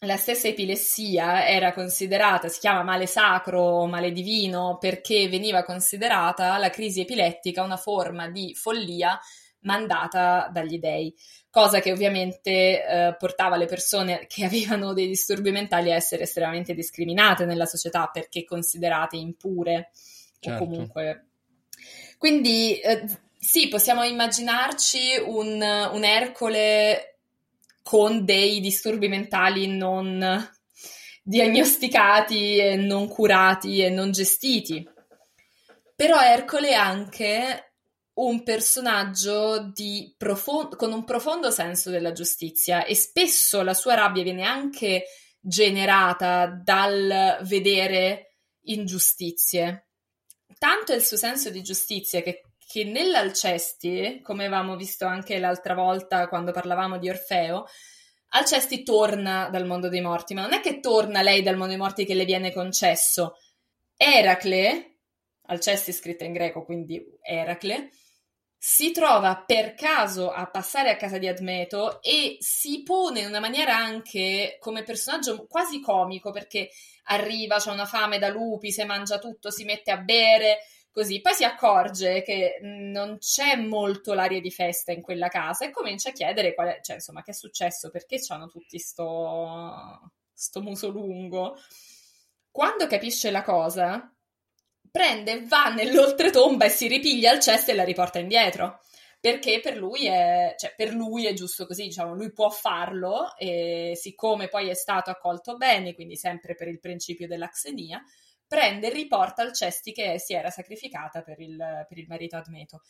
la stessa epilessia era considerata, si chiama male sacro male divino, perché veniva considerata la crisi epilettica una forma di follia mandata dagli dei, cosa che ovviamente eh, portava le persone che avevano dei disturbi mentali a essere estremamente discriminate nella società perché considerate impure certo. o comunque. Quindi eh, sì, possiamo immaginarci un, un Ercole con dei disturbi mentali non diagnosticati e non curati e non gestiti. Però Ercole anche un personaggio profond- con un profondo senso della giustizia e spesso la sua rabbia viene anche generata dal vedere ingiustizie. Tanto è il suo senso di giustizia che che nell'Alcesti, come avevamo visto anche l'altra volta quando parlavamo di Orfeo, Alcesti torna dal mondo dei morti, ma non è che torna lei dal mondo dei morti che le viene concesso. Eracle, Alcesti scritta in greco, quindi Eracle, si trova per caso a passare a casa di Admeto e si pone in una maniera anche come personaggio quasi comico perché arriva, c'ha una fame da lupi, si mangia tutto, si mette a bere, così. Poi si accorge che non c'è molto l'aria di festa in quella casa e comincia a chiedere qual è, cioè, insomma, che è successo, perché hanno tutti sto, sto muso lungo. Quando capisce la cosa, prende, va nell'oltretomba e si ripiglia il cesto e la riporta indietro. Perché per lui, è, cioè, per lui è giusto così, diciamo, lui può farlo e siccome poi è stato accolto bene, quindi sempre per il principio della xenia, prende e riporta il cesti che si era sacrificata per il, per il marito Admeto.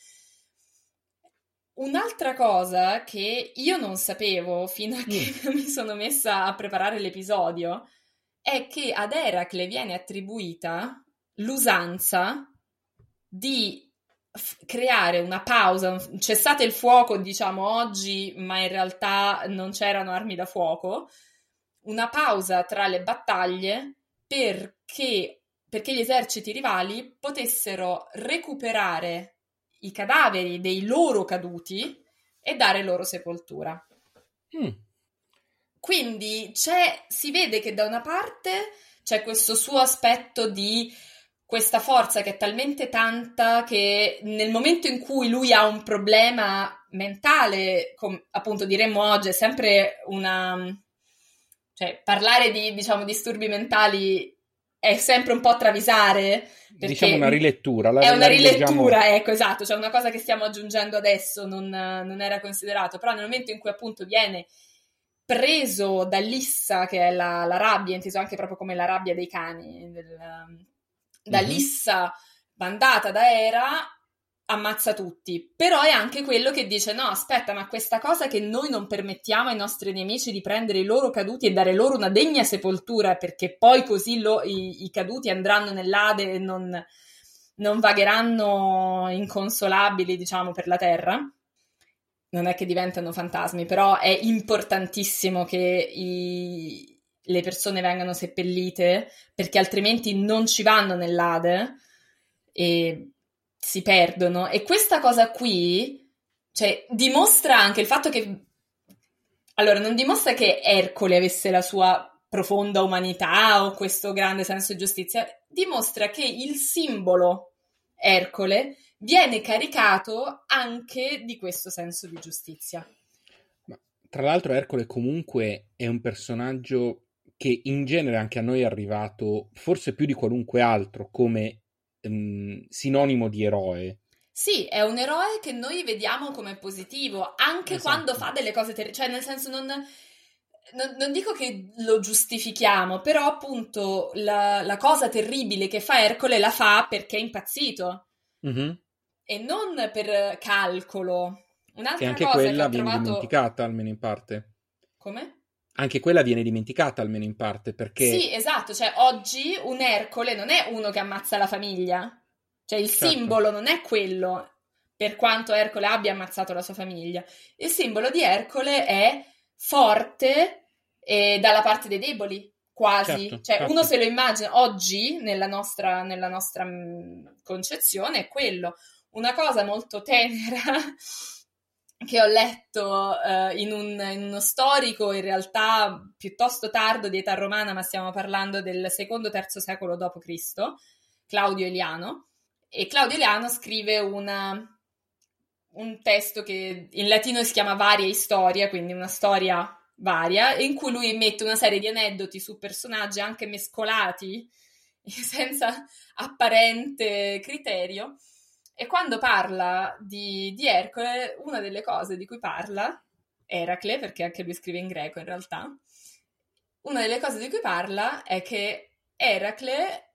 Un'altra cosa che io non sapevo fino a che mm. mi sono messa a preparare l'episodio è che ad Eracle viene attribuita l'usanza di f- creare una pausa, cessate il fuoco, diciamo oggi, ma in realtà non c'erano armi da fuoco, una pausa tra le battaglie perché perché gli eserciti rivali potessero recuperare i cadaveri dei loro caduti e dare loro sepoltura. Mm. Quindi si vede che da una parte c'è questo suo aspetto di questa forza che è talmente tanta che nel momento in cui lui ha un problema mentale, com, appunto diremmo oggi, è sempre una... cioè parlare di, diciamo, disturbi mentali è sempre un po' travisare. Diciamo una rilettura. La, è una rilettura, leggiamo... ecco, esatto. Cioè una cosa che stiamo aggiungendo adesso non, non, era considerato, però nel momento in cui appunto viene preso dall'issa, che è la, la rabbia, inteso anche proprio come la rabbia dei cani, del, dall'issa mm-hmm. mandata da Era, ammazza tutti, però è anche quello che dice no, aspetta, ma questa cosa che noi non permettiamo ai nostri nemici di prendere i loro caduti e dare loro una degna sepoltura perché poi così lo, i, i, caduti andranno nell'Ade e non, non vagheranno inconsolabili, diciamo, per la terra. Non è che diventano fantasmi, però è importantissimo che i, le persone vengano seppellite perché altrimenti non ci vanno nell'Ade e si perdono. E questa cosa qui, cioè, dimostra anche il fatto che... Allora, non dimostra che Ercole avesse la sua profonda umanità o questo grande senso di giustizia, dimostra che il simbolo Ercole viene caricato anche di questo senso di giustizia. Ma, tra l'altro Ercole comunque è un personaggio che in genere anche a noi è arrivato, forse più di qualunque altro, come um, sinonimo di eroe. Sì, è un eroe che noi vediamo come positivo, anche esatto. quando fa delle cose terribili, cioè nel senso non, non, non, dico che lo giustifichiamo, però appunto la, la, cosa terribile che fa Ercole la fa perché è impazzito mm-hmm. e non per calcolo. Un'altra che anche cosa quella che viene trovato... dimenticata almeno in parte. Come? Anche quella viene dimenticata almeno in parte perché... Sì, esatto, cioè oggi un Ercole non è uno che ammazza la famiglia, cioè il certo. simbolo non è quello, per quanto Ercole abbia ammazzato la sua famiglia. Il simbolo di Ercole è forte e dalla parte dei deboli, quasi. Certo, cioè certo. uno se lo immagina oggi nella nostra, nella nostra mm, concezione è quello. Una cosa molto tenera che ho letto uh, in, un, in, uno storico in realtà piuttosto tardo di età romana, ma stiamo parlando del secondo-terzo secolo d.C., Claudio Eliano. E Claudio Eliano scrive una, un testo che in latino si chiama Varia Storia, quindi una storia varia, in cui lui mette una serie di aneddoti su personaggi anche mescolati, senza apparente criterio e quando parla di, di Ercole, una delle cose di cui parla, Eracle, perché anche lui scrive in greco in realtà, una delle cose di cui parla è che Eracle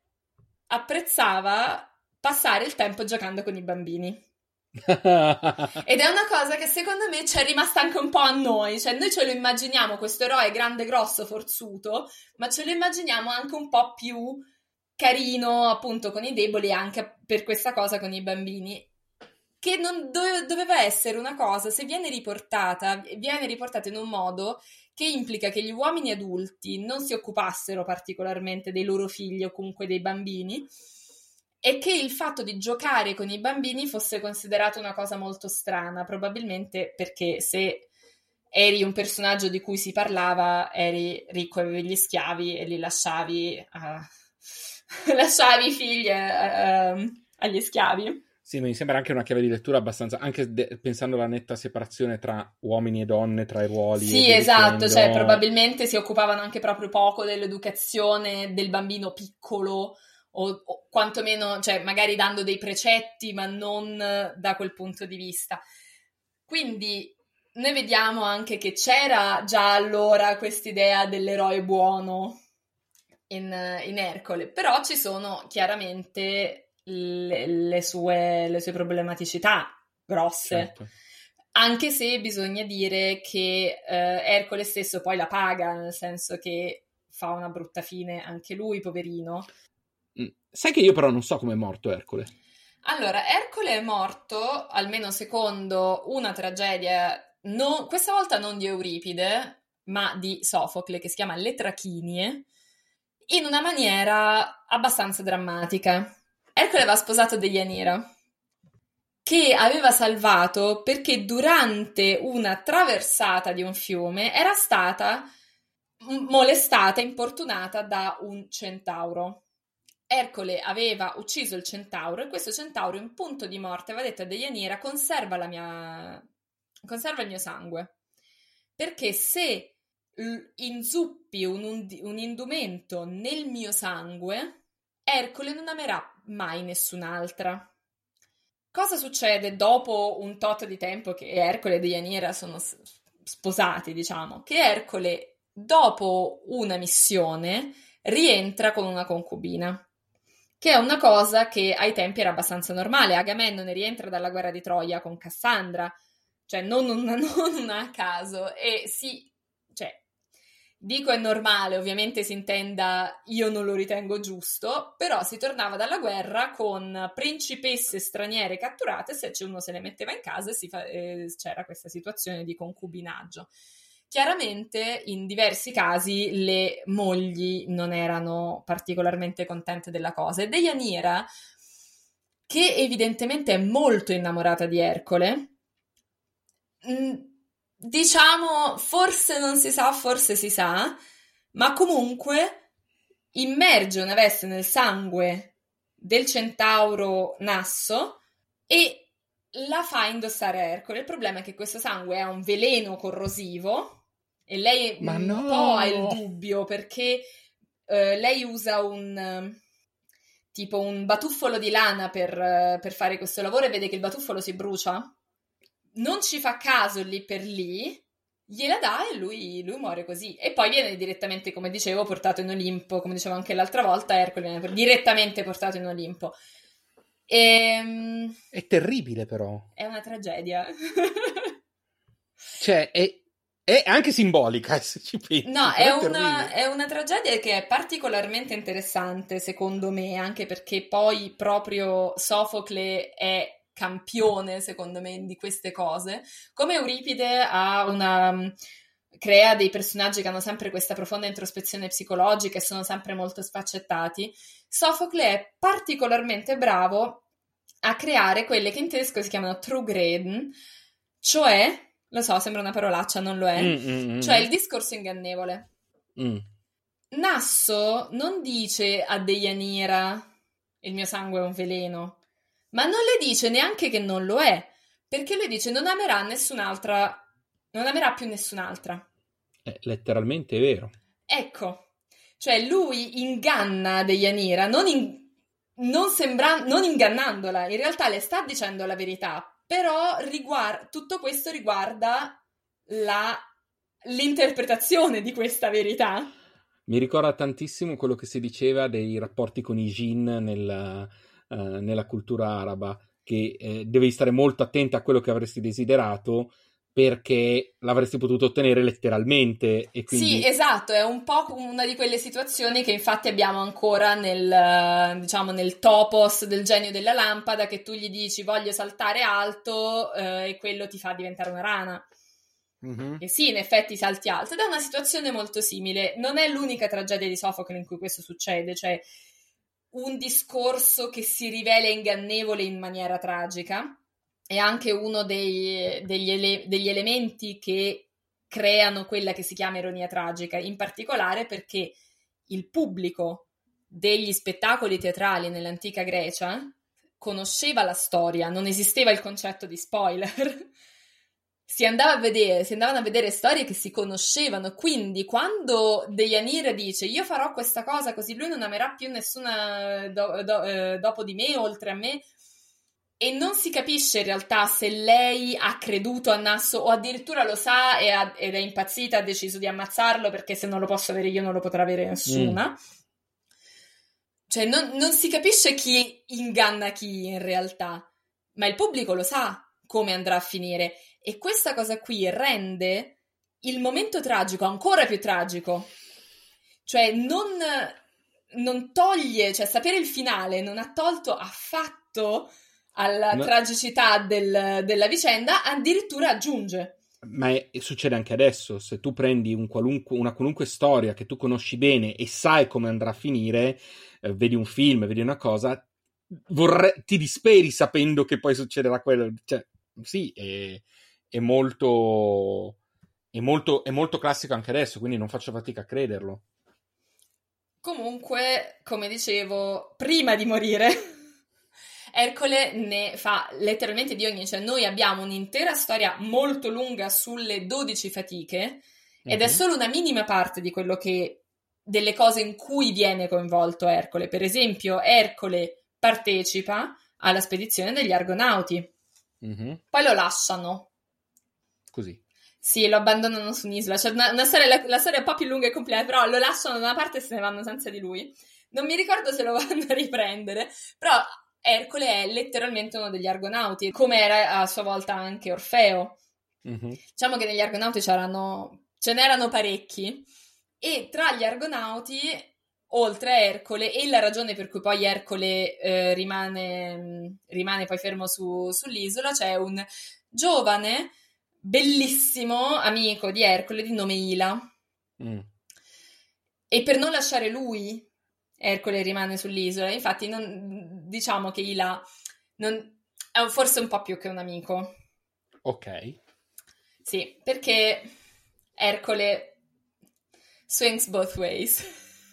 apprezzava passare il tempo giocando con i bambini. Ed è una cosa che secondo me ci è rimasta anche un po' a noi, cioè noi ce lo immaginiamo questo eroe grande, grosso, forzuto, ma ce lo immaginiamo anche un po' più carino appunto con i deboli e anche per questa cosa con i bambini che non dove, doveva essere una cosa, se viene riportata, viene riportata in un modo che implica che gli uomini adulti non si occupassero particolarmente dei loro figli o comunque dei bambini e che il fatto di giocare con i bambini fosse considerato una cosa molto strana, probabilmente perché se eri un personaggio di cui si parlava, eri ricco, avevi gli schiavi e li lasciavi a lasciavi i figli uh, agli schiavi. Sì, mi sembra anche una chiave di lettura abbastanza, anche de- pensando alla netta separazione tra uomini e donne, tra i ruoli. Sì, esatto, dicendo... cioè probabilmente si occupavano anche proprio poco dell'educazione del bambino piccolo o, o quantomeno, cioè magari dando dei precetti, ma non da quel punto di vista. Quindi noi vediamo anche che c'era già allora quest'idea dell'eroe buono in, in Ercole, però ci sono chiaramente le, le, sue, le sue, problematicità grosse. Certo. Anche se bisogna dire che eh, Ercole stesso poi la paga, nel senso che fa una brutta fine anche lui, poverino. Mm. Sai che io però non so come è morto Ercole. Allora, Ercole è morto, almeno secondo una tragedia, no, questa volta non di Euripide, ma di Sofocle, che si chiama Le Trachinie, in una maniera abbastanza drammatica. Ercole aveva sposato Deianira, che aveva salvato perché durante una traversata di un fiume era stata molestata, importunata da un centauro. Ercole aveva ucciso il centauro e questo centauro in punto di morte aveva detto a Deianira conserva mia conserva il mio sangue perché se inzuppi un, un indumento nel mio sangue, Ercole non amerà mai nessun'altra. Cosa succede dopo un tot di tempo che Ercole e Deianira sono sposati, diciamo? Che Ercole, dopo una missione, rientra con una concubina. Che è una cosa che ai tempi era abbastanza normale. Agamennone rientra dalla guerra di Troia con Cassandra, cioè non una, non a caso, e si Dico è normale, ovviamente si intenda io non lo ritengo giusto, però si tornava dalla guerra con principesse straniere catturate se uno se le metteva in casa fa, eh, c'era questa situazione di concubinaggio. Chiaramente in diversi casi le mogli non erano particolarmente contente della cosa e Deianira, che evidentemente è molto innamorata di Ercole, mh, diciamo, forse non si sa, forse si sa, ma comunque immerge una veste nel sangue del centauro Nasso e la fa indossare a Ercole. Il problema è che questo sangue ha un veleno corrosivo E lei Ma un no! po' ha il dubbio perché eh, lei usa un tipo un batuffolo di lana per, eh, per fare questo lavoro e vede che il batuffolo si brucia. Non ci fa caso lì per lì, gliela dà e lui, lui muore così. E poi viene direttamente, come dicevo, portato in Olimpo, come dicevo anche l'altra volta, Ercole viene direttamente portato in Olimpo. E, È terribile, però. è una tragedia. Cioè, è, è anche simbolica, se ci pensi. No, è una, è una tragedia che è particolarmente interessante, secondo me, anche perché poi proprio Sofocle è campione, secondo me, di queste cose. Come Euripide ha una crea dei personaggi che hanno sempre questa profonda introspezione psicologica e sono sempre molto sfaccettati. Sofocle è particolarmente bravo a creare quelle che in tedesco si chiamano Trugreden, cioè, lo so, sembra una parolaccia, non lo è, Mm, mm, mm. cioè il discorso ingannevole. Mm. Nasso non dice a Deianira il mio sangue è un veleno, ma non le dice neanche che non lo è, perché lui dice non amerà nessun'altra, non amerà più nessun'altra. È letteralmente vero. Ecco, cioè lui inganna Deianira, non, in- non, sembra- non ingannandola, in realtà le sta dicendo la verità, però riguar- tutto questo riguarda la- l'interpretazione di questa verità. Mi ricorda tantissimo quello che si diceva dei rapporti con i jinn nella, eh, nella cultura araba, che eh, devi stare molto attenta a quello che avresti desiderato perché l'avresti potuto ottenere letteralmente e quindi Sì, esatto, è un po' una di quelle situazioni che infatti abbiamo ancora nel, eh, diciamo, nel topos del genio della lampada, che tu gli dici voglio saltare alto eh, e quello ti fa diventare una rana. Mhm. E sì, in effetti salti alto. Ed è una situazione molto simile. Non è l'unica tragedia di Sofocle in cui questo succede, cioè un discorso che si rivela ingannevole in maniera tragica è anche uno dei- degli, ele- degli elementi che creano quella che si chiama ironia tragica, in particolare perché il pubblico degli spettacoli teatrali nell'antica Grecia conosceva la storia, non esisteva il concetto di spoiler. Si andava a vedere, si andavano a vedere storie che si conoscevano, quindi quando Deianira dice io farò questa cosa così lui non amerà più nessuna do- do- eh, dopo di me, oltre a me, e non si capisce in realtà se lei ha creduto a Nasso o addirittura lo sa e ha- ed è impazzita, ha deciso di ammazzarlo perché se non lo posso avere io non lo potrà avere nessuna. Cioè non, non si capisce chi inganna chi in realtà, ma il pubblico lo sa come andrà a finire e questa cosa qui rende il momento tragico ancora più tragico. Cioè non, non toglie, cioè sapere il finale non ha tolto affatto alla No. tragicità del- della vicenda, addirittura aggiunge. Ma è- succede anche adesso, se tu prendi un qualunque- una qualunque storia che tu conosci bene e sai come andrà a finire, eh, vedi un film, vedi una cosa, vorrei- ti disperi sapendo che poi succederà quello. Cioè, sì, è, è molto, è molto, è molto classico anche adesso, quindi non faccio fatica a crederlo. Comunque, come dicevo, prima di morire, Ercole ne fa letteralmente di ogni, cioè noi abbiamo un'intera storia molto lunga sulle 12 fatiche ed è Mhm. solo una minima parte di quello che delle cose in cui viene coinvolto Ercole. Per esempio, Ercole partecipa alla spedizione degli Argonauti, Mhm. poi lo lasciano. Così. Sì, lo abbandonano su un'isola. C'è una, una storia, la, la storia è un po' più lunga e completa, però lo lasciano da una parte e se ne vanno senza di lui. Non mi ricordo se lo vanno a riprendere, però Ercole è letteralmente uno degli Argonauti, come era a sua volta anche Orfeo. Mhm. Diciamo che negli Argonauti c'erano, ce n'erano parecchi e tra gli Argonauti, oltre a Ercole, e la ragione per cui poi Ercole eh, rimane, rimane poi fermo su- sull'isola, c'è un giovane, bellissimo amico di Ercole di nome Ila. Mm. E per non lasciare lui, Ercole rimane sull'isola. Infatti, non- diciamo che Ila non- è forse un po' più che un amico. Ok. Sì, perché Ercole swings both ways.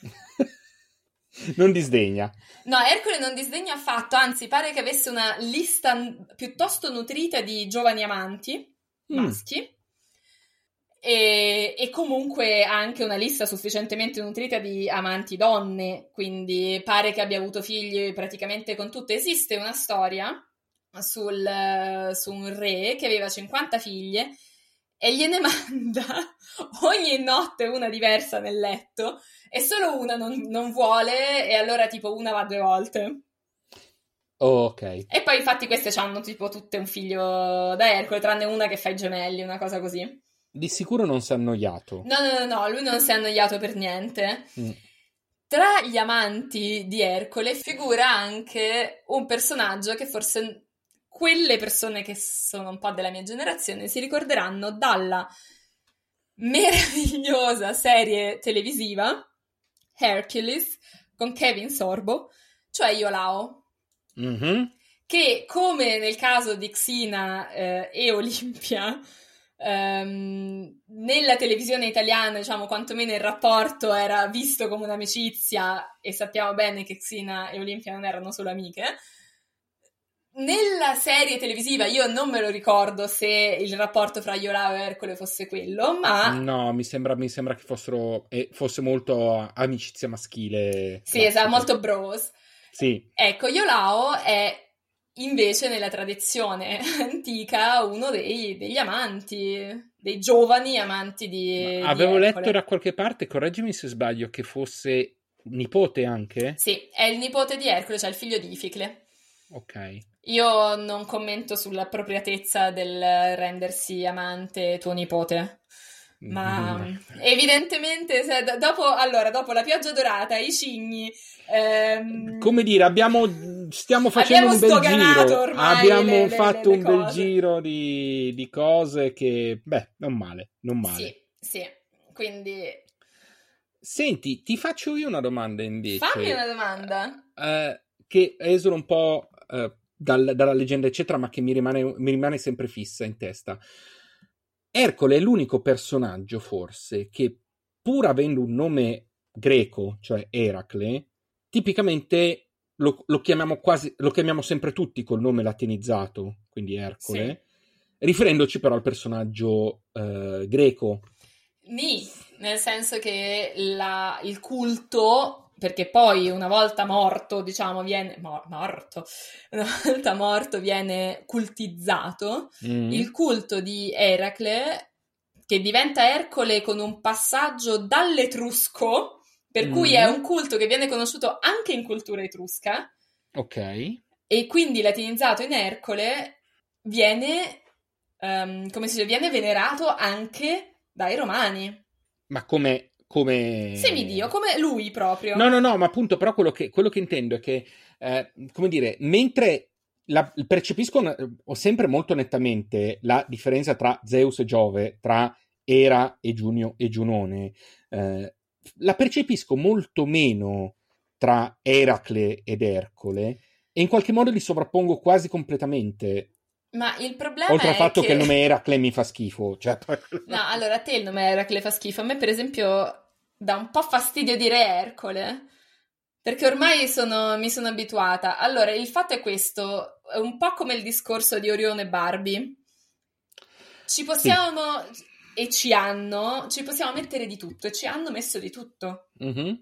non disdegna. No, Ercole non disdegna affatto, anzi pare che avesse una lista piuttosto nutrita di giovani amanti Mm. maschi e, e, comunque ha anche una lista sufficientemente nutrita di amanti donne, quindi pare che abbia avuto figli praticamente con tutte. Esiste una storia sul, su un re che aveva 50 figlie e gliene manda ogni notte una diversa nel letto e solo una non, non vuole e allora tipo una va due volte. Oh, ok. E poi infatti queste hanno tipo tutte un figlio da Ercole, tranne una che fa i gemelli, una cosa così. Di sicuro non si è annoiato. No, no, no, no, lui non si è annoiato per niente. Mm. Tra gli amanti di Ercole figura anche un personaggio che forse quelle persone che sono un po' della mia generazione si ricorderanno dalla meravigliosa serie televisiva Hercules con Kevin Sorbo, cioè Iolao. Mm-hmm. Che come nel caso di Xina eh, e Olimpia, ehm, nella televisione italiana, diciamo, quantomeno il rapporto era visto come un'amicizia e sappiamo bene che Xina e Olimpia non erano solo amiche. Nella serie televisiva io non me lo ricordo se il rapporto fra Iolao e Ercole fosse quello, ma... No, mi sembra, mi sembra che fossero, eh, fosse molto amicizia maschile. Sì, classica. esatto, molto bros. Sì. Ecco, Iolao è invece nella tradizione antica uno dei, degli amanti, dei giovani amanti di... Ma avevo di letto da qualche parte, correggimi se sbaglio, che fosse nipote anche? Sì, è il nipote di Ercole, cioè il figlio di Ificle. Ok. Io non commento sull'appropriatezza del rendersi amante tuo nipote. Ma evidentemente, se, dopo, allora, dopo la pioggia dorata, i cigni. Ehm, Come dire, abbiamo, stiamo facendo un bel giro. Abbiamo le, fatto le, le, un bel giro di, di, cose che, beh, non male, non male. Sì, sì. Quindi. Senti, ti faccio io una domanda invece. Fammi una domanda. Eh, che esula un po' eh, dal, dalla leggenda, eccetera, ma che mi rimane, mi rimane sempre fissa in testa. Ercole è l'unico personaggio, forse, che pur avendo un nome greco, cioè Eracle, tipicamente lo, lo, chiamiamo quasi, lo chiamiamo sempre tutti col nome latinizzato, quindi Ercole, sì. riferendoci però al personaggio eh, greco. Ni, nel senso che la, il culto perché poi una volta morto, diciamo, viene mor- morto, una volta morto viene cultizzato, mm. il culto di Eracle che diventa Ercole con un passaggio dall'etrusco, per mm. cui è un culto che viene conosciuto anche in cultura etrusca. Ok. E quindi latinizzato in Ercole viene, um, come si dice, viene venerato anche dai romani. Ma come come... Semidio, come lui proprio. No, no, no, ma appunto, però quello che, quello che intendo è che, eh, come dire, mentre la, percepisco ho sempre molto nettamente la differenza tra Zeus e Giove, tra Era e, Giunio, e Giunone, eh, la percepisco molto meno tra Eracle ed Ercole e in qualche modo li sovrappongo quasi completamente. Ma il problema Oltre al fatto che... che... il nome Eracle mi fa schifo. Cioè... No, allora a te il nome Eracle fa schifo. A me, per esempio, dà un po' fastidio dire Ercole, perché ormai sono, mi sono abituata. Allora, il fatto è questo, è un po' come il discorso di Orione e Barbie. Ci possiamo, sì. e ci hanno, ci possiamo mettere di tutto, e ci hanno messo di tutto. Mm-hmm.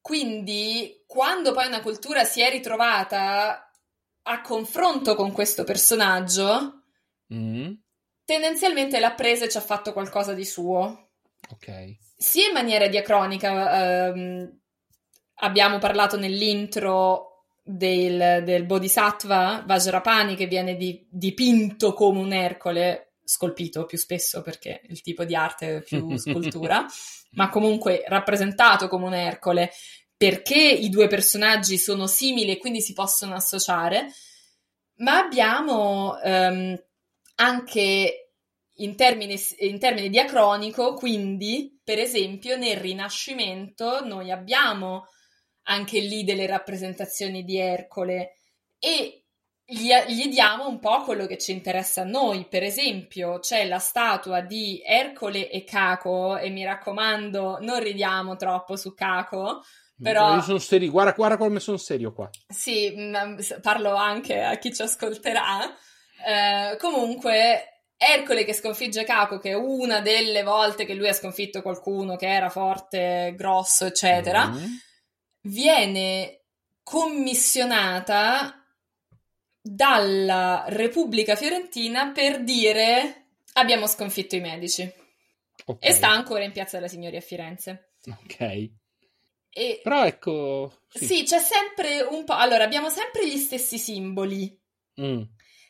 Quindi, quando poi una cultura si è ritrovata a confronto con questo personaggio, mm-hmm. tendenzialmente l'ha presa e ci ha fatto qualcosa di suo. Ok sia in maniera diacronica, ehm, abbiamo parlato nell'intro del, del Bodhisattva Vajrapani che viene di, dipinto come un Ercole, scolpito più spesso perché il tipo di arte è più scultura, ma comunque rappresentato come un Ercole perché i due personaggi sono simili e quindi si possono associare, ma abbiamo ehm, anche in termini, in termini diacronico, quindi, per esempio, nel Rinascimento noi abbiamo anche lì delle rappresentazioni di Ercole e gli, gli, diamo un po' quello che ci interessa a noi. Per esempio, c'è la statua di Ercole e Caco, e mi raccomando, non ridiamo troppo su Caco. Però... Io sono serio, guarda, guarda come sono serio qua. Sì, parlo anche a chi ci ascolterà. Eh, comunque, Ercole che sconfigge Caco, che è una delle volte che lui ha sconfitto qualcuno che era forte, grosso, eccetera, mm. viene commissionata dalla Repubblica Fiorentina per dire abbiamo sconfitto i medici. Okay. E sta ancora in Piazza della Signoria a Firenze. Ok. E... Però ecco... Sì. sì. c'è sempre un po'... Allora, abbiamo sempre gli stessi simboli. Mm.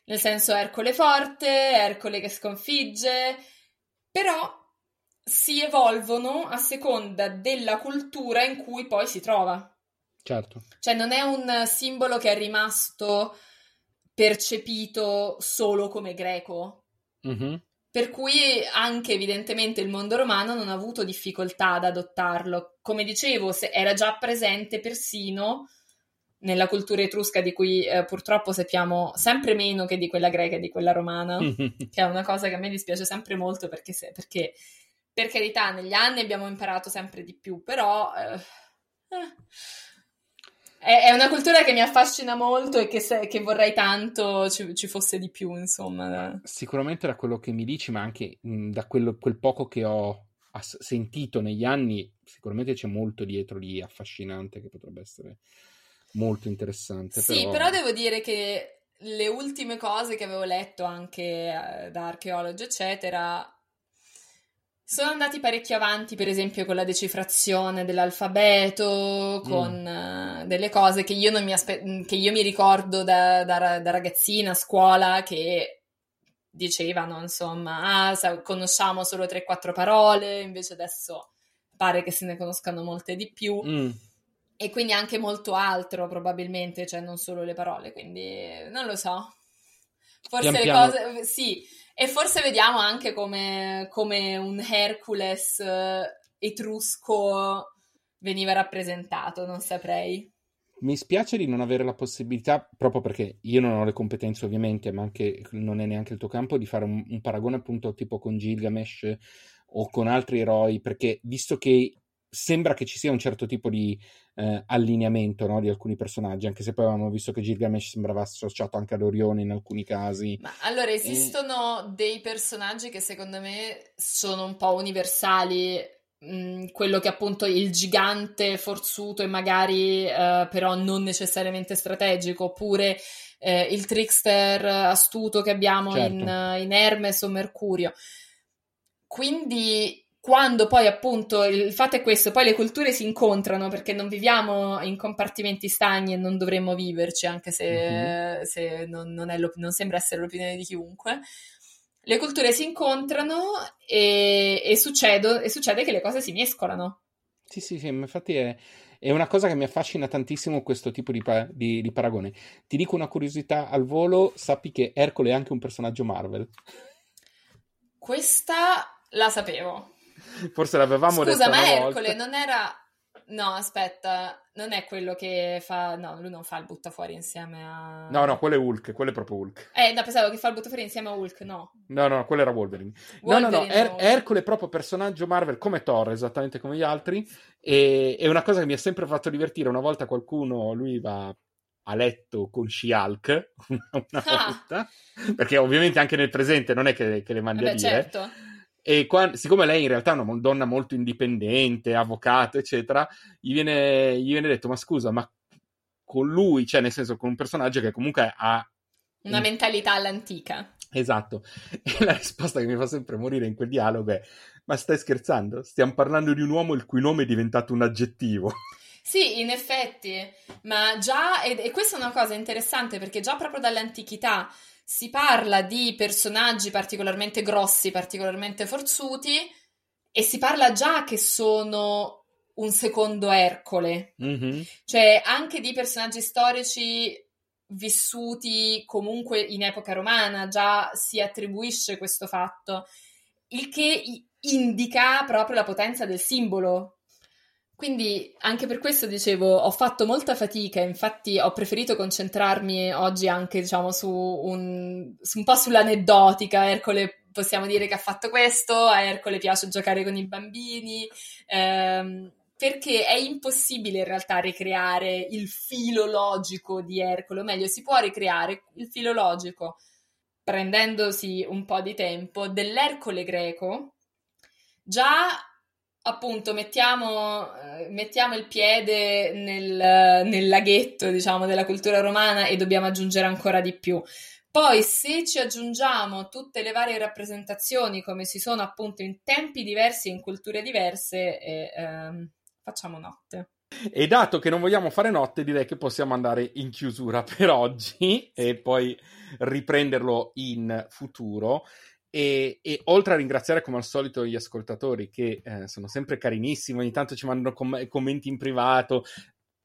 Nel senso Ercole forte, Ercole che sconfigge, però si evolvono a seconda della cultura in cui poi si trova. Certo. Cioè non è un simbolo che è rimasto percepito solo come greco. Mm-hmm. Per cui anche evidentemente il mondo romano non ha avuto difficoltà ad adottarlo. Come dicevo, era già presente persino nella cultura etrusca di cui eh, purtroppo sappiamo sempre meno che di quella greca e di quella romana, che è una cosa che a me dispiace sempre molto perché, se, perché per carità negli anni abbiamo imparato sempre di più, però eh, eh, è, è, una cultura che mi affascina molto e che, se, che vorrei tanto ci, ci, fosse di più, insomma. Sicuramente da quello che mi dici, ma anche mh, da quello, quel poco che ho sentito negli anni, sicuramente c'è molto dietro di affascinante che potrebbe essere molto interessante. Sì, però... però devo dire che le ultime cose che avevo letto anche eh, da archeologi, eccetera, sono andati parecchio avanti, per esempio, con la decifrazione dell'alfabeto, con mm. uh, delle cose che io, non mi, aspe- che io mi ricordo da, da, da, ragazzina a scuola che dicevano, insomma, ah, conosciamo solo 3-4 parole, invece adesso pare che se ne conoscano molte di più. Mm e quindi anche molto altro probabilmente, cioè non solo le parole, quindi non lo so. Forse pian le piano. cose, sì, e forse vediamo anche come, come un Hercules eh, etrusco veniva rappresentato, non saprei. Mi spiace di non avere la possibilità, proprio perché io non ho le competenze ovviamente, ma anche non è neanche il tuo campo, di fare un, un paragone appunto tipo con Gilgamesh o con altri eroi, perché visto che sembra che ci sia un certo tipo di eh, allineamento no, di alcuni personaggi, anche se poi avevamo visto che Gilgamesh sembrava associato anche ad Orione in alcuni casi. Ma allora esistono e... dei personaggi che secondo me sono un po' universali. Mm, quello che appunto il gigante forzuto e magari eh, però non necessariamente strategico, oppure eh, il trickster astuto che abbiamo certo. in, in Hermes o Mercurio. Quindi quando poi appunto il fatto è questo, poi le culture si incontrano perché non viviamo in compartimenti stagni e non dovremmo viverci, anche se, mm-hmm. se non, non, non, sembra essere l'opinione di chiunque. Le culture si incontrano e, e, succedo, e succede che le cose si mescolano. Sì, sì, sì, infatti è, è una cosa che mi affascina tantissimo questo tipo di, di, di paragone. Ti dico una curiosità al volo, sappi che Ercole è anche un personaggio Marvel. Questa la sapevo. Forse l'avevamo Scusa, detto ma Ercole non era... No, aspetta, non è quello che fa... No, lui non fa il butta fuori insieme a... No, no, quello è Hulk, quello è proprio Hulk. Eh, no, pensavo che fa il butta fuori insieme a Hulk, no. No, no, quello era Wolverine. Wolverine no, no, no, er- Ercole è proprio personaggio Marvel come Thor, esattamente come gli altri, e è una cosa che mi ha sempre fatto divertire. Una volta qualcuno, lui va a letto con She-Hulk, una ah. volta, perché ovviamente anche nel presente non è che, che le mandi Vabbè, a dire. certo e qua, siccome lei in realtà è una donna molto indipendente, avvocato, eccetera, gli viene, gli viene detto: Ma scusa, ma con lui, cioè nel senso con un personaggio che comunque ha una in... mentalità all'antica. Esatto. E la risposta che mi fa sempre morire in quel dialogo è: Ma stai scherzando? Stiamo parlando di un uomo il cui nome è diventato un aggettivo. Sì, in effetti, ma già, e, e questa è una cosa interessante perché già proprio dall'antichità si parla di personaggi particolarmente grossi, particolarmente forzuti, e si parla già che sono un secondo Ercole. Mm-hmm. Cioè, anche di personaggi storici vissuti comunque in epoca romana, già si attribuisce questo fatto, il che indica proprio la potenza del simbolo quindi anche per questo dicevo, ho fatto molta fatica, infatti ho preferito concentrarmi oggi anche, diciamo, su un, su un po' sull'aneddotica. Ercole possiamo dire che ha fatto questo, a Ercole piace giocare con i bambini, ehm, perché è impossibile in realtà ricreare il filo logico di Ercole, o meglio, si può ricreare il filo logico prendendosi un po' di tempo, dell'Ercole greco, già appunto mettiamo, eh, mettiamo il piede nel, nel, laghetto, diciamo, della cultura romana e dobbiamo aggiungere ancora di più. Poi, se ci aggiungiamo tutte le varie rappresentazioni, come si sono appunto in tempi diversi e in culture diverse, eh, ehm, facciamo notte. E dato che non vogliamo fare notte, direi che possiamo andare in chiusura per oggi e poi riprenderlo in futuro. E, e, oltre a ringraziare come al solito gli ascoltatori che eh, sono sempre carinissimi, ogni tanto ci mandano com- commenti in privato.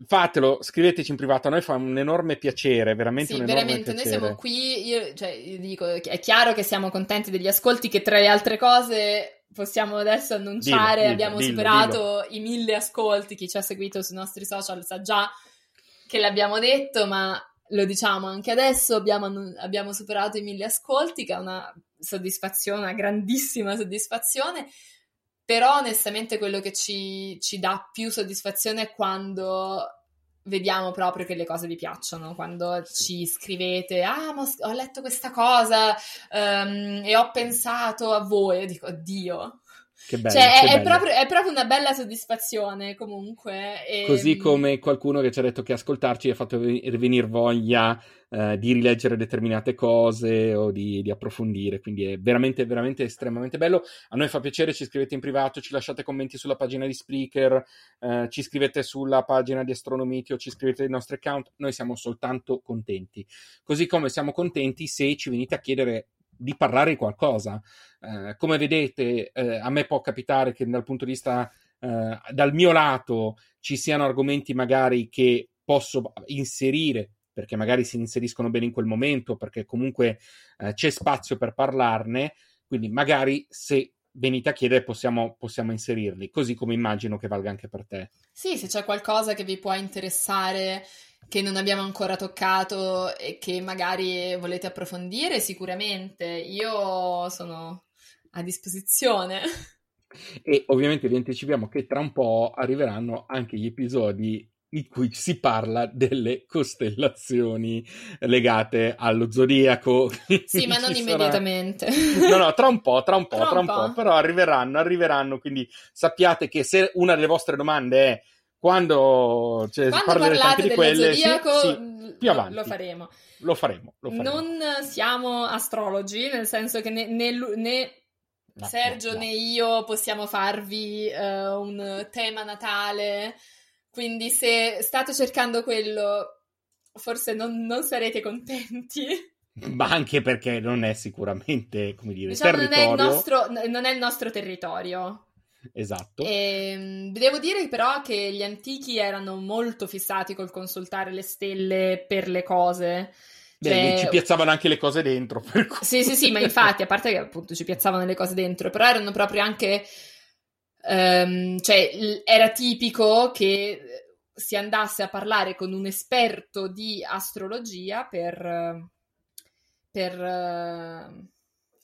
Fatelo, scriveteci in privato, a noi fa un enorme piacere, veramente sì, un enorme veramente, piacere. noi siamo qui, io, cioè, io dico, è chiaro che siamo contenti degli ascolti, che tra le altre cose possiamo adesso annunciare, dillo, abbiamo dillo, superato dillo. i mille ascolti, chi ci ha seguito sui nostri social sa già che l'abbiamo detto, ma lo diciamo anche adesso, abbiamo, abbiamo superato i mille ascolti, che è una soddisfazione, una grandissima soddisfazione, però onestamente quello che ci, ci dà più soddisfazione è quando vediamo proprio che le cose vi piacciono, quando ci scrivete, ah, ma ho letto questa cosa um, e ho pensato a voi, e dico, Dio, che bello, cioè, che è, proprio, è, proprio, una bella soddisfazione comunque. E... Così come qualcuno che ci ha detto che ascoltarci ha fatto venire voglia eh, di rileggere determinate cose o di, di, approfondire. Quindi è veramente, veramente estremamente bello. A noi fa piacere, ci scrivete in privato, ci lasciate commenti sulla pagina di Spreaker, eh, ci scrivete sulla pagina di Astronomiti o ci scrivete nei nostri account. Noi siamo soltanto contenti. Così come siamo contenti se ci venite a chiedere di parlare di qualcosa. Eh, come vedete, eh, a me può capitare che dal punto di vista, eh, dal mio lato, ci siano argomenti magari che posso inserire perché magari si inseriscono bene in quel momento, perché comunque eh, c'è spazio per parlarne, quindi magari se venite a chiedere possiamo, possiamo, inserirli, così come immagino che valga anche per te. Sì, se c'è qualcosa che vi può interessare che non abbiamo ancora toccato e che magari volete approfondire, sicuramente io sono a disposizione. E ovviamente vi anticipiamo che tra un po' arriveranno anche gli episodi in cui si parla delle costellazioni legate allo zodiaco. Sì, ma non immediatamente. No, no, tra un po', tra un po', tra, tra un po'. po', però arriveranno, arriveranno, quindi sappiate che se una delle vostre domande è quando, cioè, quando parlerete anche di quelle, zodiaco, sì, sì, più avanti. Lo faremo. Lo faremo, lo faremo. Non siamo astrologi, nel senso che né, né, né Sergio né io possiamo farvi uh, un tema natale, quindi se state cercando quello, forse non, non sarete contenti. Ma anche perché non è sicuramente, come dire, diciamo, territorio. Non è, nostro, non è il nostro territorio. Esatto. E, ehm, devo dire però che gli antichi erano molto fissati col consultare le stelle per le cose. Beh, cioè... ci piazzavano anche le cose dentro. Sì, sì, sì, ma infatti, a parte che appunto ci piazzavano le cose dentro, però erano proprio anche... Um, cioè, era tipico che si andasse a parlare con un esperto di astrologia per... per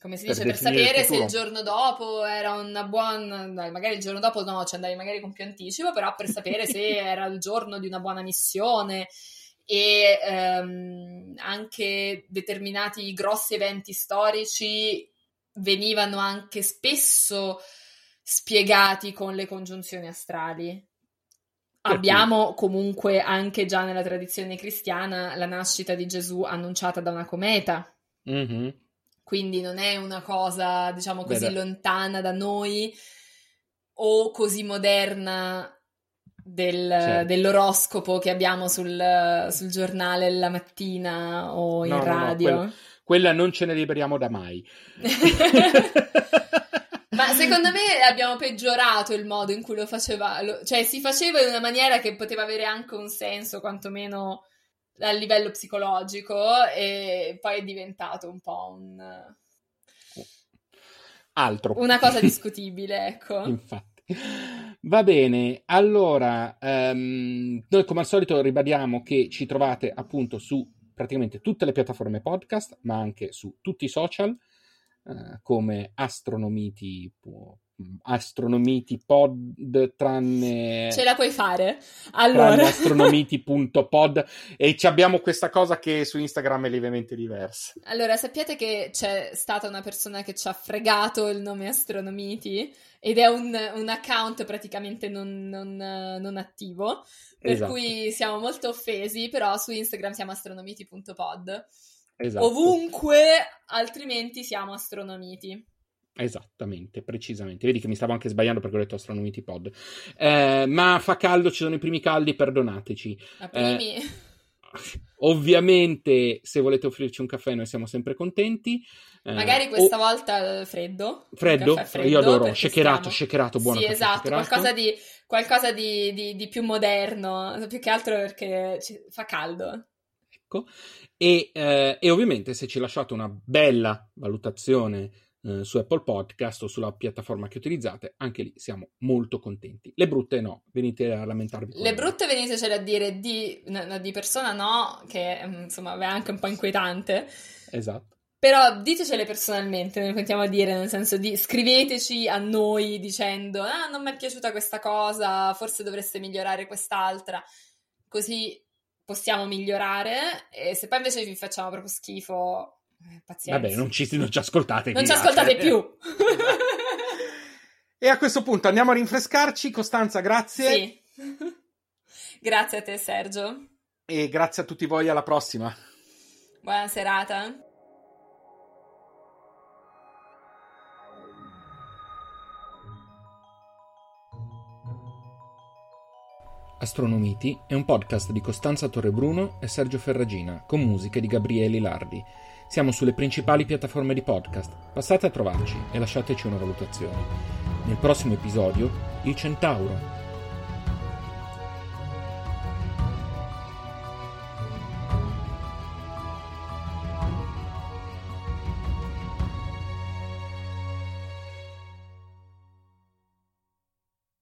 come si dice, per, per sapere se il giorno dopo era una buona, magari il giorno dopo no, ci andavi magari con più anticipo, però per sapere se era il giorno di una buona missione e ehm, anche determinati grossi eventi storici venivano anche spesso spiegati con le congiunzioni astrali. Abbiamo comunque anche già nella tradizione cristiana la nascita di Gesù annunciata da una cometa. Mm-hmm quindi non è una cosa, diciamo così, Beh, lontana da noi o così moderna del, certo. dell'oroscopo che abbiamo sul, sul, giornale la mattina o in no, radio. No, no, quella, quella non ce ne liberiamo da mai. Ma secondo me abbiamo peggiorato il modo in cui lo faceva, lo, cioè si faceva in una maniera che poteva avere anche un senso, quantomeno a livello psicologico e poi è diventato un po' un... Altro. Una cosa discutibile, ecco. Infatti. Va bene, allora um, noi come al solito ribadiamo che ci trovate appunto su praticamente tutte le piattaforme podcast, ma anche su tutti i social uh, come Astronomiti astronomiti pod tranne ce la puoi fare. allora. astronomiti.pod e abbiamo questa cosa che su Instagram è lievemente diversa. Allora sappiate che c'è stata una persona che ci ha fregato il nome astronomiti ed è un, un account praticamente non, non, non attivo per esatto. cui siamo molto offesi però su Instagram siamo astronomiti.pod esatto. ovunque altrimenti siamo astronomiti Esattamente, precisamente. Vedi che mi stavo anche sbagliando perché ho detto Astronomiti Pod. Eh, ma fa caldo, ci sono i primi caldi, perdonateci. A primi. Eh, ovviamente, se volete offrirci un caffè, noi siamo sempre contenti. Eh, Magari questa o... volta eh, freddo. Freddo? freddo io adoro. Shakerato, stiamo... shakerato, buono. Sì, esatto, shakerato. qualcosa, di, qualcosa di, di, di, più moderno, più che altro perché fa caldo. Ecco. E, eh, e ovviamente se ci lasciate una bella valutazione eh, su Apple Podcast o sulla piattaforma che utilizzate, anche lì siamo molto contenti. Le brutte no, venite a lamentarvi. Le brutte venitecele a dire di, di persona no, che mm, insomma è anche un po' inquietante. Esatto. Però ditecele personalmente, noi continuiamo a dire, nel senso di scriveteci a noi dicendo ah non mi è piaciuta questa cosa, forse dovreste migliorare quest'altra, così possiamo migliorare e se poi invece vi facciamo proprio schifo eh, pazienza. Vabbè, non ci, non ci ascoltate. Non ci ascoltate più. e a questo punto andiamo a rinfrescarci. Costanza, grazie. Sì. grazie a te, Sergio. E grazie a tutti voi, alla prossima. Buona serata. Astronomiti è un podcast di Costanza Torrebruno e Sergio Ferragina, con musiche di Gabriele Lardi. Siamo sulle principali piattaforme di podcast. Passate a trovarci e lasciateci una valutazione. Nel prossimo episodio, il Centauro,